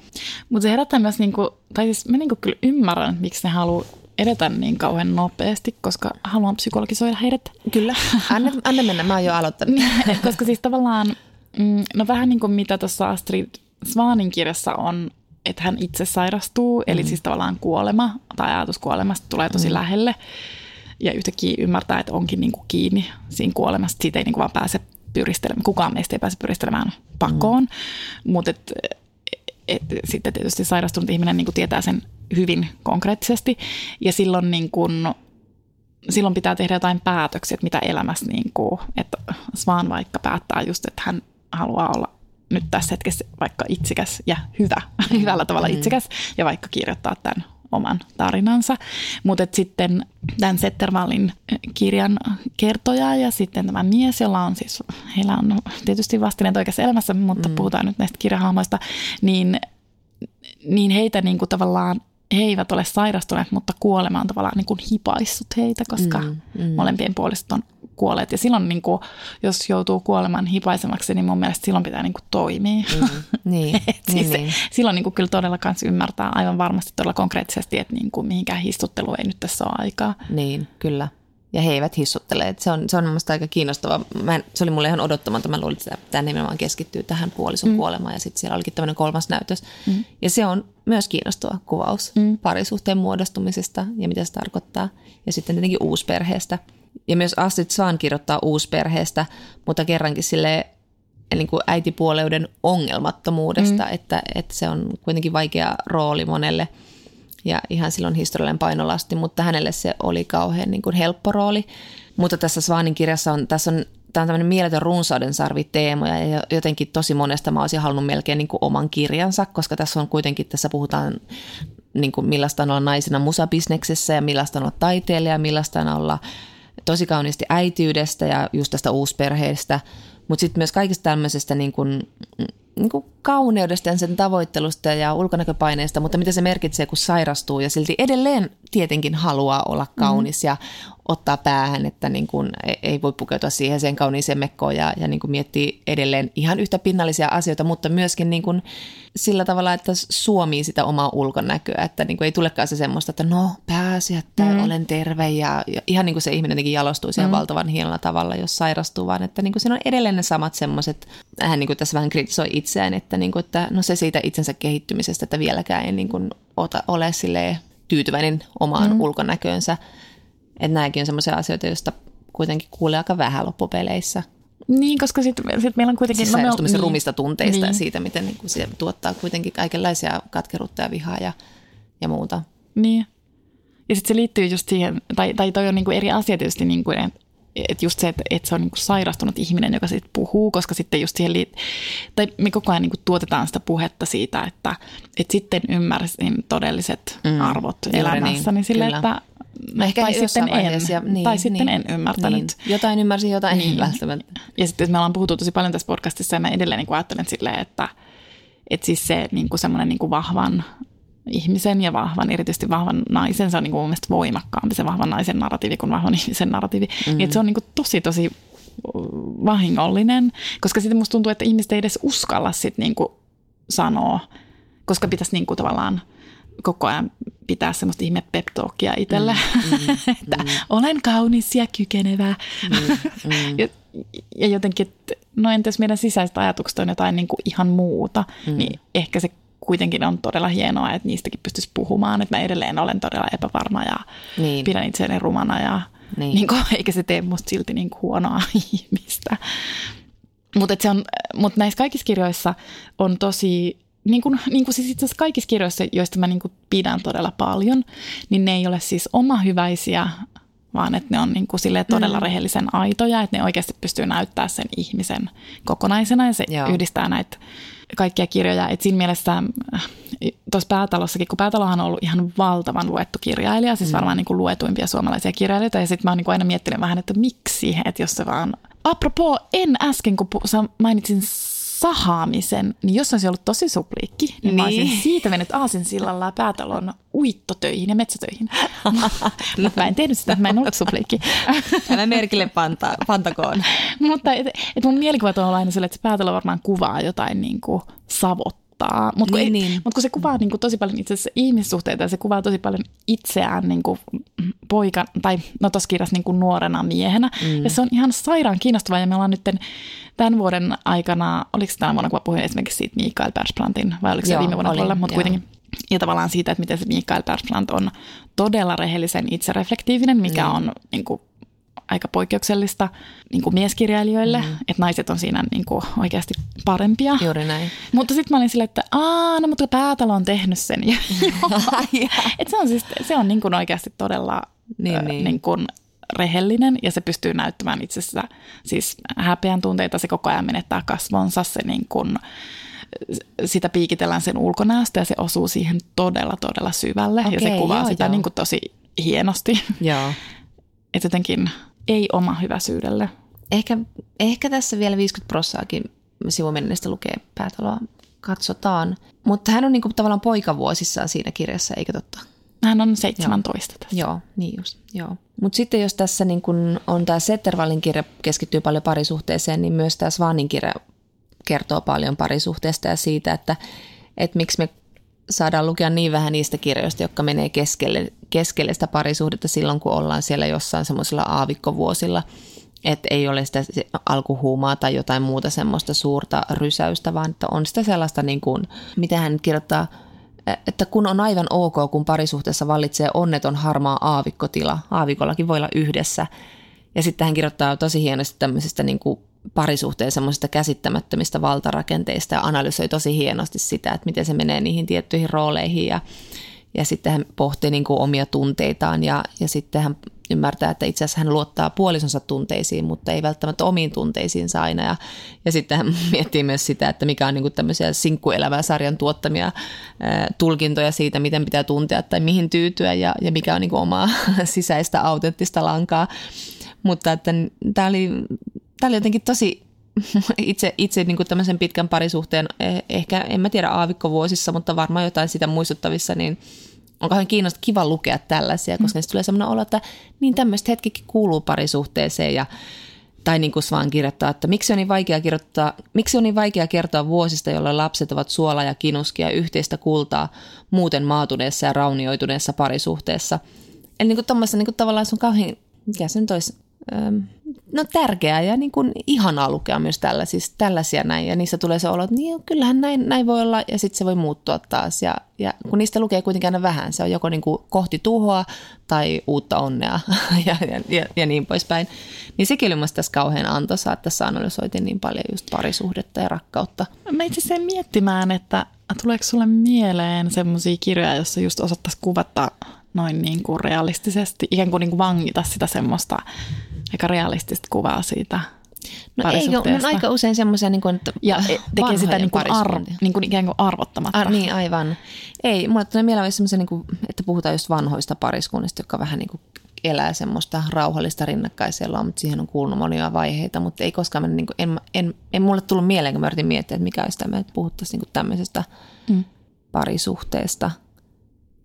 Mutta se herättää myös, niinku, tai siis mä niinku kyllä ymmärrän, miksi ne haluaa edetä niin kauhean nopeasti, koska haluan psykologisoida heidät. Kyllä, anna, (laughs) anna mennä, mä oon jo aloittanut. Niin, koska siis tavallaan, mm, no vähän niin kuin mitä tuossa Astrid Svanin kirjassa on, että hän itse sairastuu, eli mm. siis tavallaan kuolema tai ajatus kuolemasta tulee tosi mm. lähelle. Ja yhtäkkiä ymmärtää, että onkin niin kuin kiinni siinä kuolemasta. Siitä ei niin kuin vaan pääse pyristelemään, kukaan meistä ei pääse pyristelemään pakoon. Mm. Mutta et, et, sitten tietysti sairastunut ihminen niin kuin tietää sen hyvin konkreettisesti. Ja silloin, niin kuin, silloin pitää tehdä jotain päätöksiä, että mitä elämässä, niin kuin, että Svan vaikka päättää just, että hän haluaa olla nyt tässä hetkessä vaikka itsikäs ja hyvä, (laughs) mm. hyvällä tavalla mm. itsekäs ja vaikka kirjoittaa tämän oman tarinansa. Mutta sitten tämän Settervallin kirjan kertoja ja sitten tämä mies, jolla on siis, heillä on tietysti vastineet oikeassa elämässä, mutta mm. puhutaan nyt näistä kirjahahmoista, niin, niin heitä niin kuin tavallaan he eivät ole sairastuneet, mutta kuolema on tavallaan niin kuin hipaissut heitä, koska mm, mm. molempien puolistot on kuolleet. Ja silloin, niin kuin, jos joutuu kuoleman hipaisemaksi, niin mun mielestä silloin pitää niin kuin, toimia. Mm, niin, (laughs) siis niin, niin. Silloin niin kuin, kyllä todella kans ymmärtää aivan varmasti todella konkreettisesti, että niin kuin, mihinkään histuttelu ei nyt tässä ole aikaa. Niin, kyllä. Ja he eivät hissuttele. Se on, se on mielestäni aika kiinnostava. Mä en, se oli mulle ihan odottamaton. Mä luulin, että tämä nimenomaan keskittyy tähän puolison mm. kuolemaan. Ja sitten siellä olikin tämmöinen kolmas näytös. Mm. Ja se on myös kiinnostava kuvaus mm. parisuhteen muodostumisesta ja mitä se tarkoittaa. Ja sitten tietenkin uusperheestä. Ja myös Astrid Swan kirjoittaa uusperheestä, mutta kerrankin sille niin kuin äitipuoleuden ongelmattomuudesta, mm. että, että se on kuitenkin vaikea rooli monelle ja ihan silloin historiallinen painolasti, mutta hänelle se oli kauhean niin kuin helppo rooli. Mutta tässä Svanin kirjassa on, tässä on, tämä on tämmöinen mieletön runsauden sarvi teemoja ja jotenkin tosi monesta mä olisin halunnut melkein niin kuin oman kirjansa, koska tässä on kuitenkin, tässä puhutaan niin kuin millaista on olla naisena musabisneksessä ja millaista on olla taiteilija, millaista on olla tosi kauniisti äitiydestä ja just tästä uusperheestä, mutta sitten myös kaikista tämmöisestä niin kuin, niin kuin kauneudesta ja sen tavoittelusta ja ulkonäköpaineesta, mutta mitä se merkitsee, kun sairastuu ja silti edelleen tietenkin haluaa olla kaunis mm. ja ottaa päähän, että niin kuin ei voi pukeutua siihen sen kauniiseen mekkoon ja, ja niin kuin miettii edelleen ihan yhtä pinnallisia asioita, mutta myöskin niin kuin sillä tavalla, että suomii sitä omaa ulkonäköä, että niin kuin ei tulekaan se semmoista, että no pääsi, että mm. olen terve ja, ja ihan niin kuin se ihminen jotenkin jalostuu siihen mm. valtavan hienolla tavalla, jos sairastuu, vaan että niin kuin siinä on edelleen ne samat semmoiset, hän niin kuin tässä vähän kritisoi itseään, että, niin kuin, että no se siitä itsensä kehittymisestä, että vieläkään ei niin kuin ota, ole silleen tyytyväinen omaan mm. ulkonäköönsä. Että nämäkin on sellaisia asioita, joista kuitenkin kuulee aika vähän loppupeleissä. Niin, koska sitten sit meillä on kuitenkin... Siis no, niin, rumista tunteista niin. ja siitä, miten niin kuin se tuottaa kuitenkin kaikenlaisia katkeruutta ja vihaa ja, ja muuta. Niin. Ja sitten se liittyy just siihen, tai, tai toi on niin kuin eri asia tietysti, niin kuin, että että just se, että, että se on niin kuin sairastunut ihminen, joka sitten puhuu, koska sitten just siihen liit- tai me koko ajan niin kuin tuotetaan sitä puhetta siitä, että, että sitten ymmärsin todelliset mm, arvot elämässä, niin, niin sille, että Ehkä tai sitten en, ja, niin, tai sitten niin, en ymmärtänyt. Niin. Jotain ymmärsin, jotain niin. välttämättä. Ja sitten me ollaan puhuttu tosi paljon tässä podcastissa ja mä edelleen niin ajattelen silleen, että, että siis se niin kuin semmoinen niin kuin vahvan ihmisen ja vahvan, erityisesti vahvan naisen, se on niin kuin mun mielestä voimakkaampi se vahvan naisen narratiivi kuin vahvan (laughs) ihmisen narratiivi. Mm-hmm. Niin, se on niin kuin tosi, tosi vahingollinen, koska sitten musta tuntuu, että ihmiset ei edes uskalla sitten niin kuin sanoa, koska pitäisi niin kuin tavallaan koko ajan pitää semmoista ihme pep itselle, mm, mm, (laughs) että mm. olen kaunis ja kykenevä. Mm, mm. (laughs) ja, ja jotenkin, että no entäs meidän sisäiset ajatukset on jotain niin kuin ihan muuta, mm. niin ehkä se kuitenkin on todella hienoa, että niistäkin pystyisi puhumaan. Että mä edelleen olen todella epävarma ja niin. pidän itseäni rumana ja niin. Niin kuin, eikä se tee musta silti niin kuin huonoa (laughs) ihmistä. Mutta mut näissä kaikissa kirjoissa on tosi, niin kuin, niin kuin siis itse asiassa kaikissa kirjoissa, joista mä niin kuin pidän todella paljon, niin ne ei ole siis oma hyväisiä, vaan että ne on niin kuin todella mm. rehellisen aitoja, että ne oikeasti pystyy näyttämään sen ihmisen kokonaisena ja se Joo. yhdistää näitä kaikkia kirjoja. Et siinä mielessä äh, tuossa päätalossakin, kun päätalohan on ollut ihan valtavan luettu kirjailija, siis mm. varmaan niin kuin luetuimpia suomalaisia kirjailijoita, ja sitten mä oon niin kuin aina miettinyt vähän, että miksi, että jos se vaan... Apropos, en äsken, kun mainitsin sahaamisen, niin jos olisi ollut tosi supliikki, niin, niin. mä olisin niin. siitä mennyt aasinsillalla päätalon uittotöihin ja metsätöihin. (laughs) Mutta mä en tehnyt sitä, mä en ollut supliikki. (laughs) Älä merkille panta, pantakoon. (laughs) Mutta et, et mun mielikuvat on aina sille, että se päätalo varmaan kuvaa jotain niin kuin savot Mutta kun, niin, niin. mut kun se kuvaa niin kuin tosi paljon itse asiassa ihmissuhteita ja se kuvaa tosi paljon itseään niin kuin poika, tai no tuossa kirjassa niin kuin nuorena miehenä. Mm. Ja se on ihan sairaan kiinnostavaa ja me ollaan nyt tämän vuoden aikana, oliko tämä vuonna, kun mä puhuin esimerkiksi siitä Mikael Persplantin, vai oliko se joo, viime vuonna puolella, mutta kuitenkin. Ja tavallaan siitä, että miten se Mikael Persplant on todella rehellisen itsereflektiivinen, mikä mm. on niin kuin, aika poikkeuksellista niin kuin mieskirjailijoille, mm. että naiset on siinä niin kuin, oikeasti parempia. Juuri näin. Mutta sitten mä olin silleen, että aah, no mutta Päätalo on tehnyt sen. Ja, (laughs) että se on, siis, se on niin kuin oikeasti todella niin, niin. Niin kuin, rehellinen ja se pystyy näyttämään itsessä siis häpeän tunteita, se koko ajan menettää kasvonsa, se niin kuin, sitä piikitellään sen ulkonäöstä ja se osuu siihen todella, todella syvälle okay, ja se kuvaa joo, sitä joo. Niin kuin tosi hienosti. Joo. (laughs) Että jotenkin ei oma hyväisyydelle. Ehkä, ehkä tässä vielä 50 prossaakin sivumennestä lukee päätaloa katsotaan. Mutta hän on niinku tavallaan poikavuosissaan siinä kirjassa, eikö totta? Hän on 17 joo. tässä. Joo, niin just. Joo. Mutta sitten jos tässä niin kun on tämä Settervallin kirja keskittyy paljon parisuhteeseen, niin myös tämä Svanin kirja kertoo paljon parisuhteesta ja siitä, että, että miksi me saadaan lukea niin vähän niistä kirjoista, jotka menee keskelle, keskelle sitä parisuhdetta silloin, kun ollaan siellä jossain semmoisilla aavikkovuosilla – että ei ole sitä alkuhuumaa tai jotain muuta semmoista suurta rysäystä, vaan että on sitä sellaista, niin kuin, mitä hän kirjoittaa, että kun on aivan ok, kun parisuhteessa vallitsee onneton harmaa aavikkotila, aavikollakin voi olla yhdessä. Ja sitten hän kirjoittaa tosi hienosti tämmöisestä niin kuin parisuhteen semmoisista käsittämättömistä valtarakenteista ja analysoi tosi hienosti sitä, että miten se menee niihin tiettyihin rooleihin ja, ja sitten hän pohtii niin kuin omia tunteitaan ja, ja sitten hän ymmärtää, että itse asiassa hän luottaa puolisonsa tunteisiin, mutta ei välttämättä omiin tunteisiinsa aina. Ja, ja sitten hän (laughs) miettii myös sitä, että mikä on niin kuin tämmöisiä sinkkuelävää sarjan tuottamia ää, tulkintoja siitä, miten pitää tuntea tai mihin tyytyä ja, ja mikä on niin kuin omaa (laughs) sisäistä autenttista lankaa. Mutta että tämä oli, tämä oli jotenkin tosi (laughs) itse, itse niin kuin tämmöisen pitkän parisuhteen, eh, ehkä en mä tiedä aavikkovuosissa, mutta varmaan jotain sitä muistuttavissa, niin – on kauhean kiinnostavaa kiva lukea tällaisia, koska mm. tulee sellainen olo, että niin tämmöistä hetkikin kuuluu parisuhteeseen ja tai niin kuin Svan kirjoittaa, että miksi on niin vaikea, kirjoittaa, miksi on niin vaikea kertoa vuosista, jolloin lapset ovat suola ja kinuskia yhteistä kultaa muuten maatuneessa ja raunioituneessa parisuhteessa. Eli niin kuin niin kuin tavallaan se on kauhean, mikä se nyt olisi, no tärkeää ja niin kuin ihanaa lukea myös tällaisia, tällaisia näin. Ja niissä tulee se olo, että niin, kyllähän näin, näin voi olla ja sitten se voi muuttua taas. Ja, ja kun niistä lukee kuitenkin aina vähän, se on joko niin kuin kohti tuhoa tai uutta onnea (laughs) ja, ja, ja, ja niin poispäin. Niin sekin oli tässä kauhean antoisaa, että tässä analysoitiin niin paljon just parisuhdetta ja rakkautta. Mä itse asiassa miettimään, että tuleeko sulle mieleen semmoisia kirjoja, joissa just osattaisiin kuvata noin niin kuin realistisesti, ikään kuin, niin kuin vangita sitä semmoista aika realistista kuvaa siitä No ei ole, on aika usein semmoisia, niin kuin, että ja tekee sitä niin kuin, ar, niin kuin ikään kuin arvottamatta. Ar, niin, aivan. Ei, mulle tulee mieleen semmoisia, niin kuin, että puhutaan just vanhoista pariskunnista, jotka vähän niin kuin elää semmoista rauhallista rinnakkaiselua, mutta siihen on kuulunut monia vaiheita, mutta ei koskaan mennä, niin kuin, en, en, en, mulle tullut mieleen, kun mä yritin miettiä, että mikä olisi tämä, että puhuttaisiin niin kuin tämmöisestä mm. parisuhteesta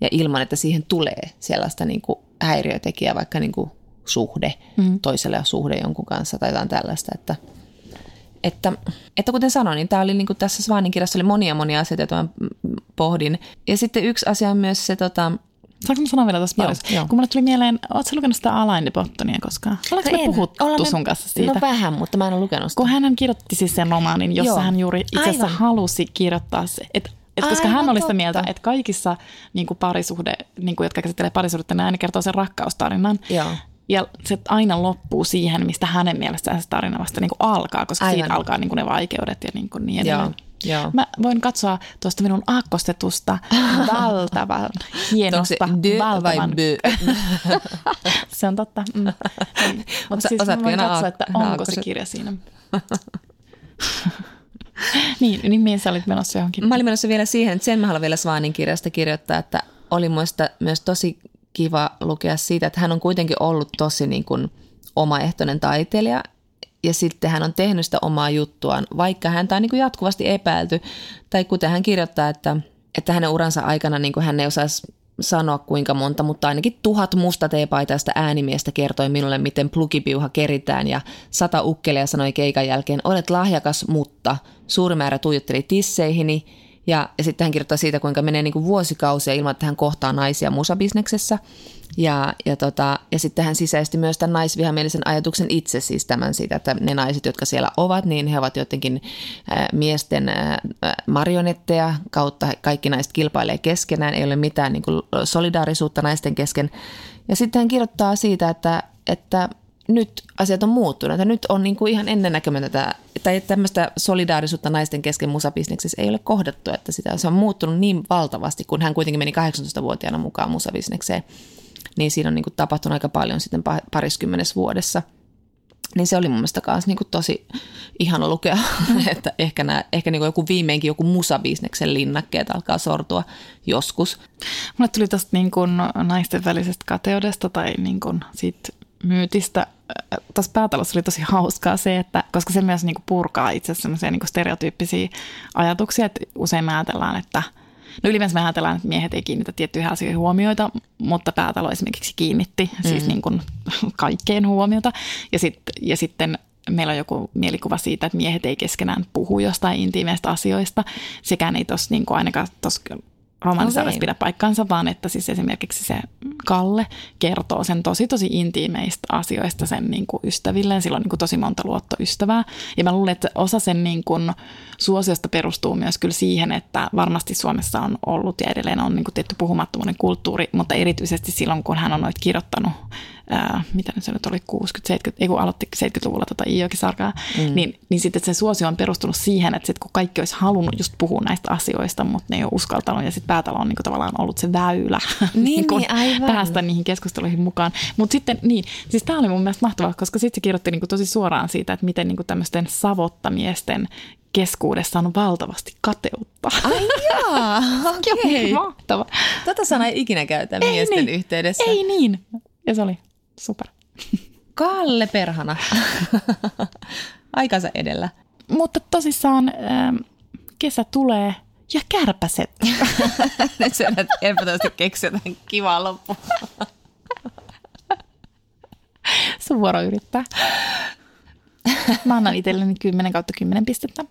ja ilman, että siihen tulee sellaista niin kuin häiriötekijää, vaikka niin kuin suhde mm. toiselle ja suhde jonkun kanssa tai jotain tällaista, että että, että kuten sanoin, niin tämä oli niin kuin tässä Svanin kirjassa oli monia monia asioita, joita mä pohdin. Ja sitten yksi asia on myös se, tota, Saanko mä sanoa vielä tuossa parissa? Joo, Kun mulle tuli mieleen, ootko lukenut sitä Alain de Bottonia koskaan? Oletko no me puhuttu Olemme, sun kanssa siitä? No vähän, mutta mä en ole lukenut sitä. Kun hän kirjoitti siis sen romaanin, jossa joo. hän juuri itse asiassa halusi kirjoittaa se, että et koska Aivan hän oli sitä mieltä, että kaikissa niin kuin parisuhde, niin kuin, jotka käsittelee parisuhdetta, ne aina kertoo sen rakkaustarinan. Joo. Ja se aina loppuu siihen, mistä hänen mielestään se tarina vasta niin kuin alkaa, koska Aivan. siitä alkaa niin kuin ne vaikeudet ja niin, kuin niin edelleen. Joo, joo. Mä voin katsoa tuosta minun aakkostetusta (laughs) valtavan hienosta, de valtavan... Vai (laughs) se on totta. Mm. (laughs) Mutta siis mä voin katsoa, että onko se kirja siinä. niin, niin mihin sä olit menossa johonkin? Mä olin menossa vielä siihen, että sen mä haluan vielä Svanin kirjasta kirjoittaa, että oli muista myös tosi kiva lukea siitä, että hän on kuitenkin ollut tosi niin kuin omaehtoinen taiteilija ja sitten hän on tehnyt sitä omaa juttuaan, vaikka häntä on niin kuin jatkuvasti epäilty. Tai kuten hän kirjoittaa, että, että hänen uransa aikana niin kuin hän ei osaisi sanoa kuinka monta, mutta ainakin tuhat musta teepaitaista äänimiestä kertoi minulle, miten plugipiuha keritään ja sata ukkelia sanoi keikan jälkeen, olet lahjakas, mutta suuri määrä tuijotteli tisseihini ja, ja sitten hän kirjoittaa siitä, kuinka menee niin kuin vuosikausia ilman, että hän kohtaa naisia musabisneksessä. Ja, ja, tota, ja sitten hän sisäisti myös tämän naisvihamielisen ajatuksen itse, siis tämän siitä, että ne naiset, jotka siellä ovat, niin he ovat jotenkin äh, miesten äh, marionetteja kautta kaikki naiset kilpailee keskenään, ei ole mitään niin kuin solidaarisuutta naisten kesken. Ja sitten hän kirjoittaa siitä, että, että nyt asiat on muuttunut. Että nyt on niin kuin ihan ennennäkemätöntä, tai tämmöistä solidaarisuutta naisten kesken musabisneksessä ei ole kohdattu, että sitä, se on muuttunut niin valtavasti, kun hän kuitenkin meni 18-vuotiaana mukaan musabisnekseen. niin siinä on niin kuin tapahtunut aika paljon sitten pariskymmenessä vuodessa. Niin se oli mun mielestä myös niin tosi ihana lukea, (laughs) että ehkä, nämä, ehkä niin kuin joku viimeinkin joku musabisneksen linnakkeet alkaa sortua joskus. Mulle tuli tästä niin kuin naisten välisestä kateudesta tai niin kuin siitä myytistä. Tässä päätalossa oli tosi hauskaa se, että koska se myös niin kuin purkaa itse asiassa niin stereotyyppisiä ajatuksia, että usein me ajatellaan, että – No yleensä me ajatellaan, että miehet ei kiinnitä tiettyihin asioihin huomioita, mutta päätalo esimerkiksi kiinnitti siis mm. siis niin kuin kaikkeen huomiota. Ja, sit, ja sitten meillä on joku mielikuva siitä, että miehet ei keskenään puhu jostain intiimeistä asioista. Sekään ei tuossa niin ainakaan tuossa romanisarjassa okay. pidä paikkansa, vaan että siis esimerkiksi se Kalle kertoo sen tosi tosi intiimeistä asioista sen niin kuin ystävilleen. Sillä on niin kuin tosi monta luottoystävää. Ja mä luulen, että osa sen niin kuin suosiosta perustuu myös kyllä siihen, että varmasti Suomessa on ollut ja edelleen on niin kuin tietty puhumattomuuden kulttuuri, mutta erityisesti silloin, kun hän on noit kirjoittanut ää, mitä nyt se nyt oli, 60-70, ei kun aloitti 70-luvulla tota Iokisarkaa, mm. niin, niin sitten se suosio on perustunut siihen, että sit kun kaikki olisi halunnut just puhua näistä asioista, mutta ne ei ole uskaltanut, ja sitten päätalo on niin kuin tavallaan ollut se väylä (laughs) niin, niin, niin aivan. päästä niihin keskusteluihin mukaan. Mutta sitten niin, siis tämä oli mun mielestä mahtavaa, koska sitten se kirjoitti niin kuin tosi suoraan siitä, että miten niin kuin tämmöisten savottamiesten keskuudessa on valtavasti kateutta. Ai jaa, (laughs) okei. Okay. Mahtava. Tota sanaa ei ikinä käytä ei miesten niin. yhteydessä. Ei niin. Ja se oli super. Kalle perhana. (laughs) Aikansa edellä. Mutta tosissaan ähm, kesä tulee ja kärpäset. (laughs) Nyt sä näet helpotusti keksiä tämän kivaa loppu. (laughs) Sun vuoro yrittää. Mä annan itselleni 10 kautta 10 pistettä.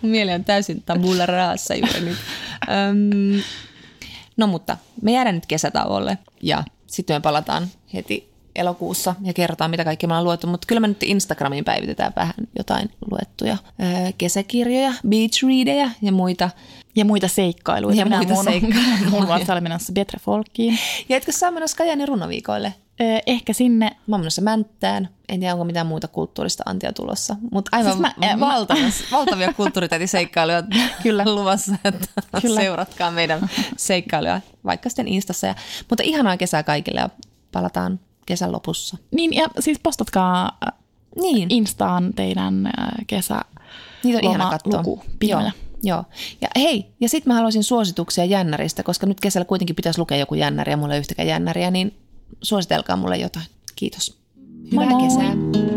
Mun mieli on täysin tabulla raassa juuri nyt. Öm, no mutta me jäädään nyt kesätauolle ja sitten me palataan heti elokuussa ja kerrotaan, mitä kaikki me ollaan luettu. Mutta kyllä me nyt Instagramiin päivitetään vähän jotain luettuja öö, kesäkirjoja, beach readeja ja muita. Ja muita seikkailuja. Ja muita mun, (laughs) seikkailuja. Mun on menossa Betre Folkiin. Ja etkö sä menossa Kajani runoviikoille? Öö, ehkä sinne. Menossa Mänttään. En tiedä, onko mitään muuta kulttuurista antia tulossa. Mutta aivan siis mä, valtavia, mä... valtavia kulttuuritätiseikkailuja (laughs) Kyllä. luvassa, että Kyllä. seuratkaa meidän seikkailuja vaikka sitten Instassa. Ja, mutta ihanaa kesää kaikille ja palataan kesän lopussa. Niin ja siis postatkaa niin. Instaan teidän kesä Niitä on ihana katsoa. Joo. Joo. Ja hei, ja sitten mä haluaisin suosituksia jännäristä, koska nyt kesällä kuitenkin pitäisi lukea joku jännäri ja mulla ei yhtäkään jännäriä, niin suositelkaa mulle jotain. Kiitos. Hyvää moi moi. kesää.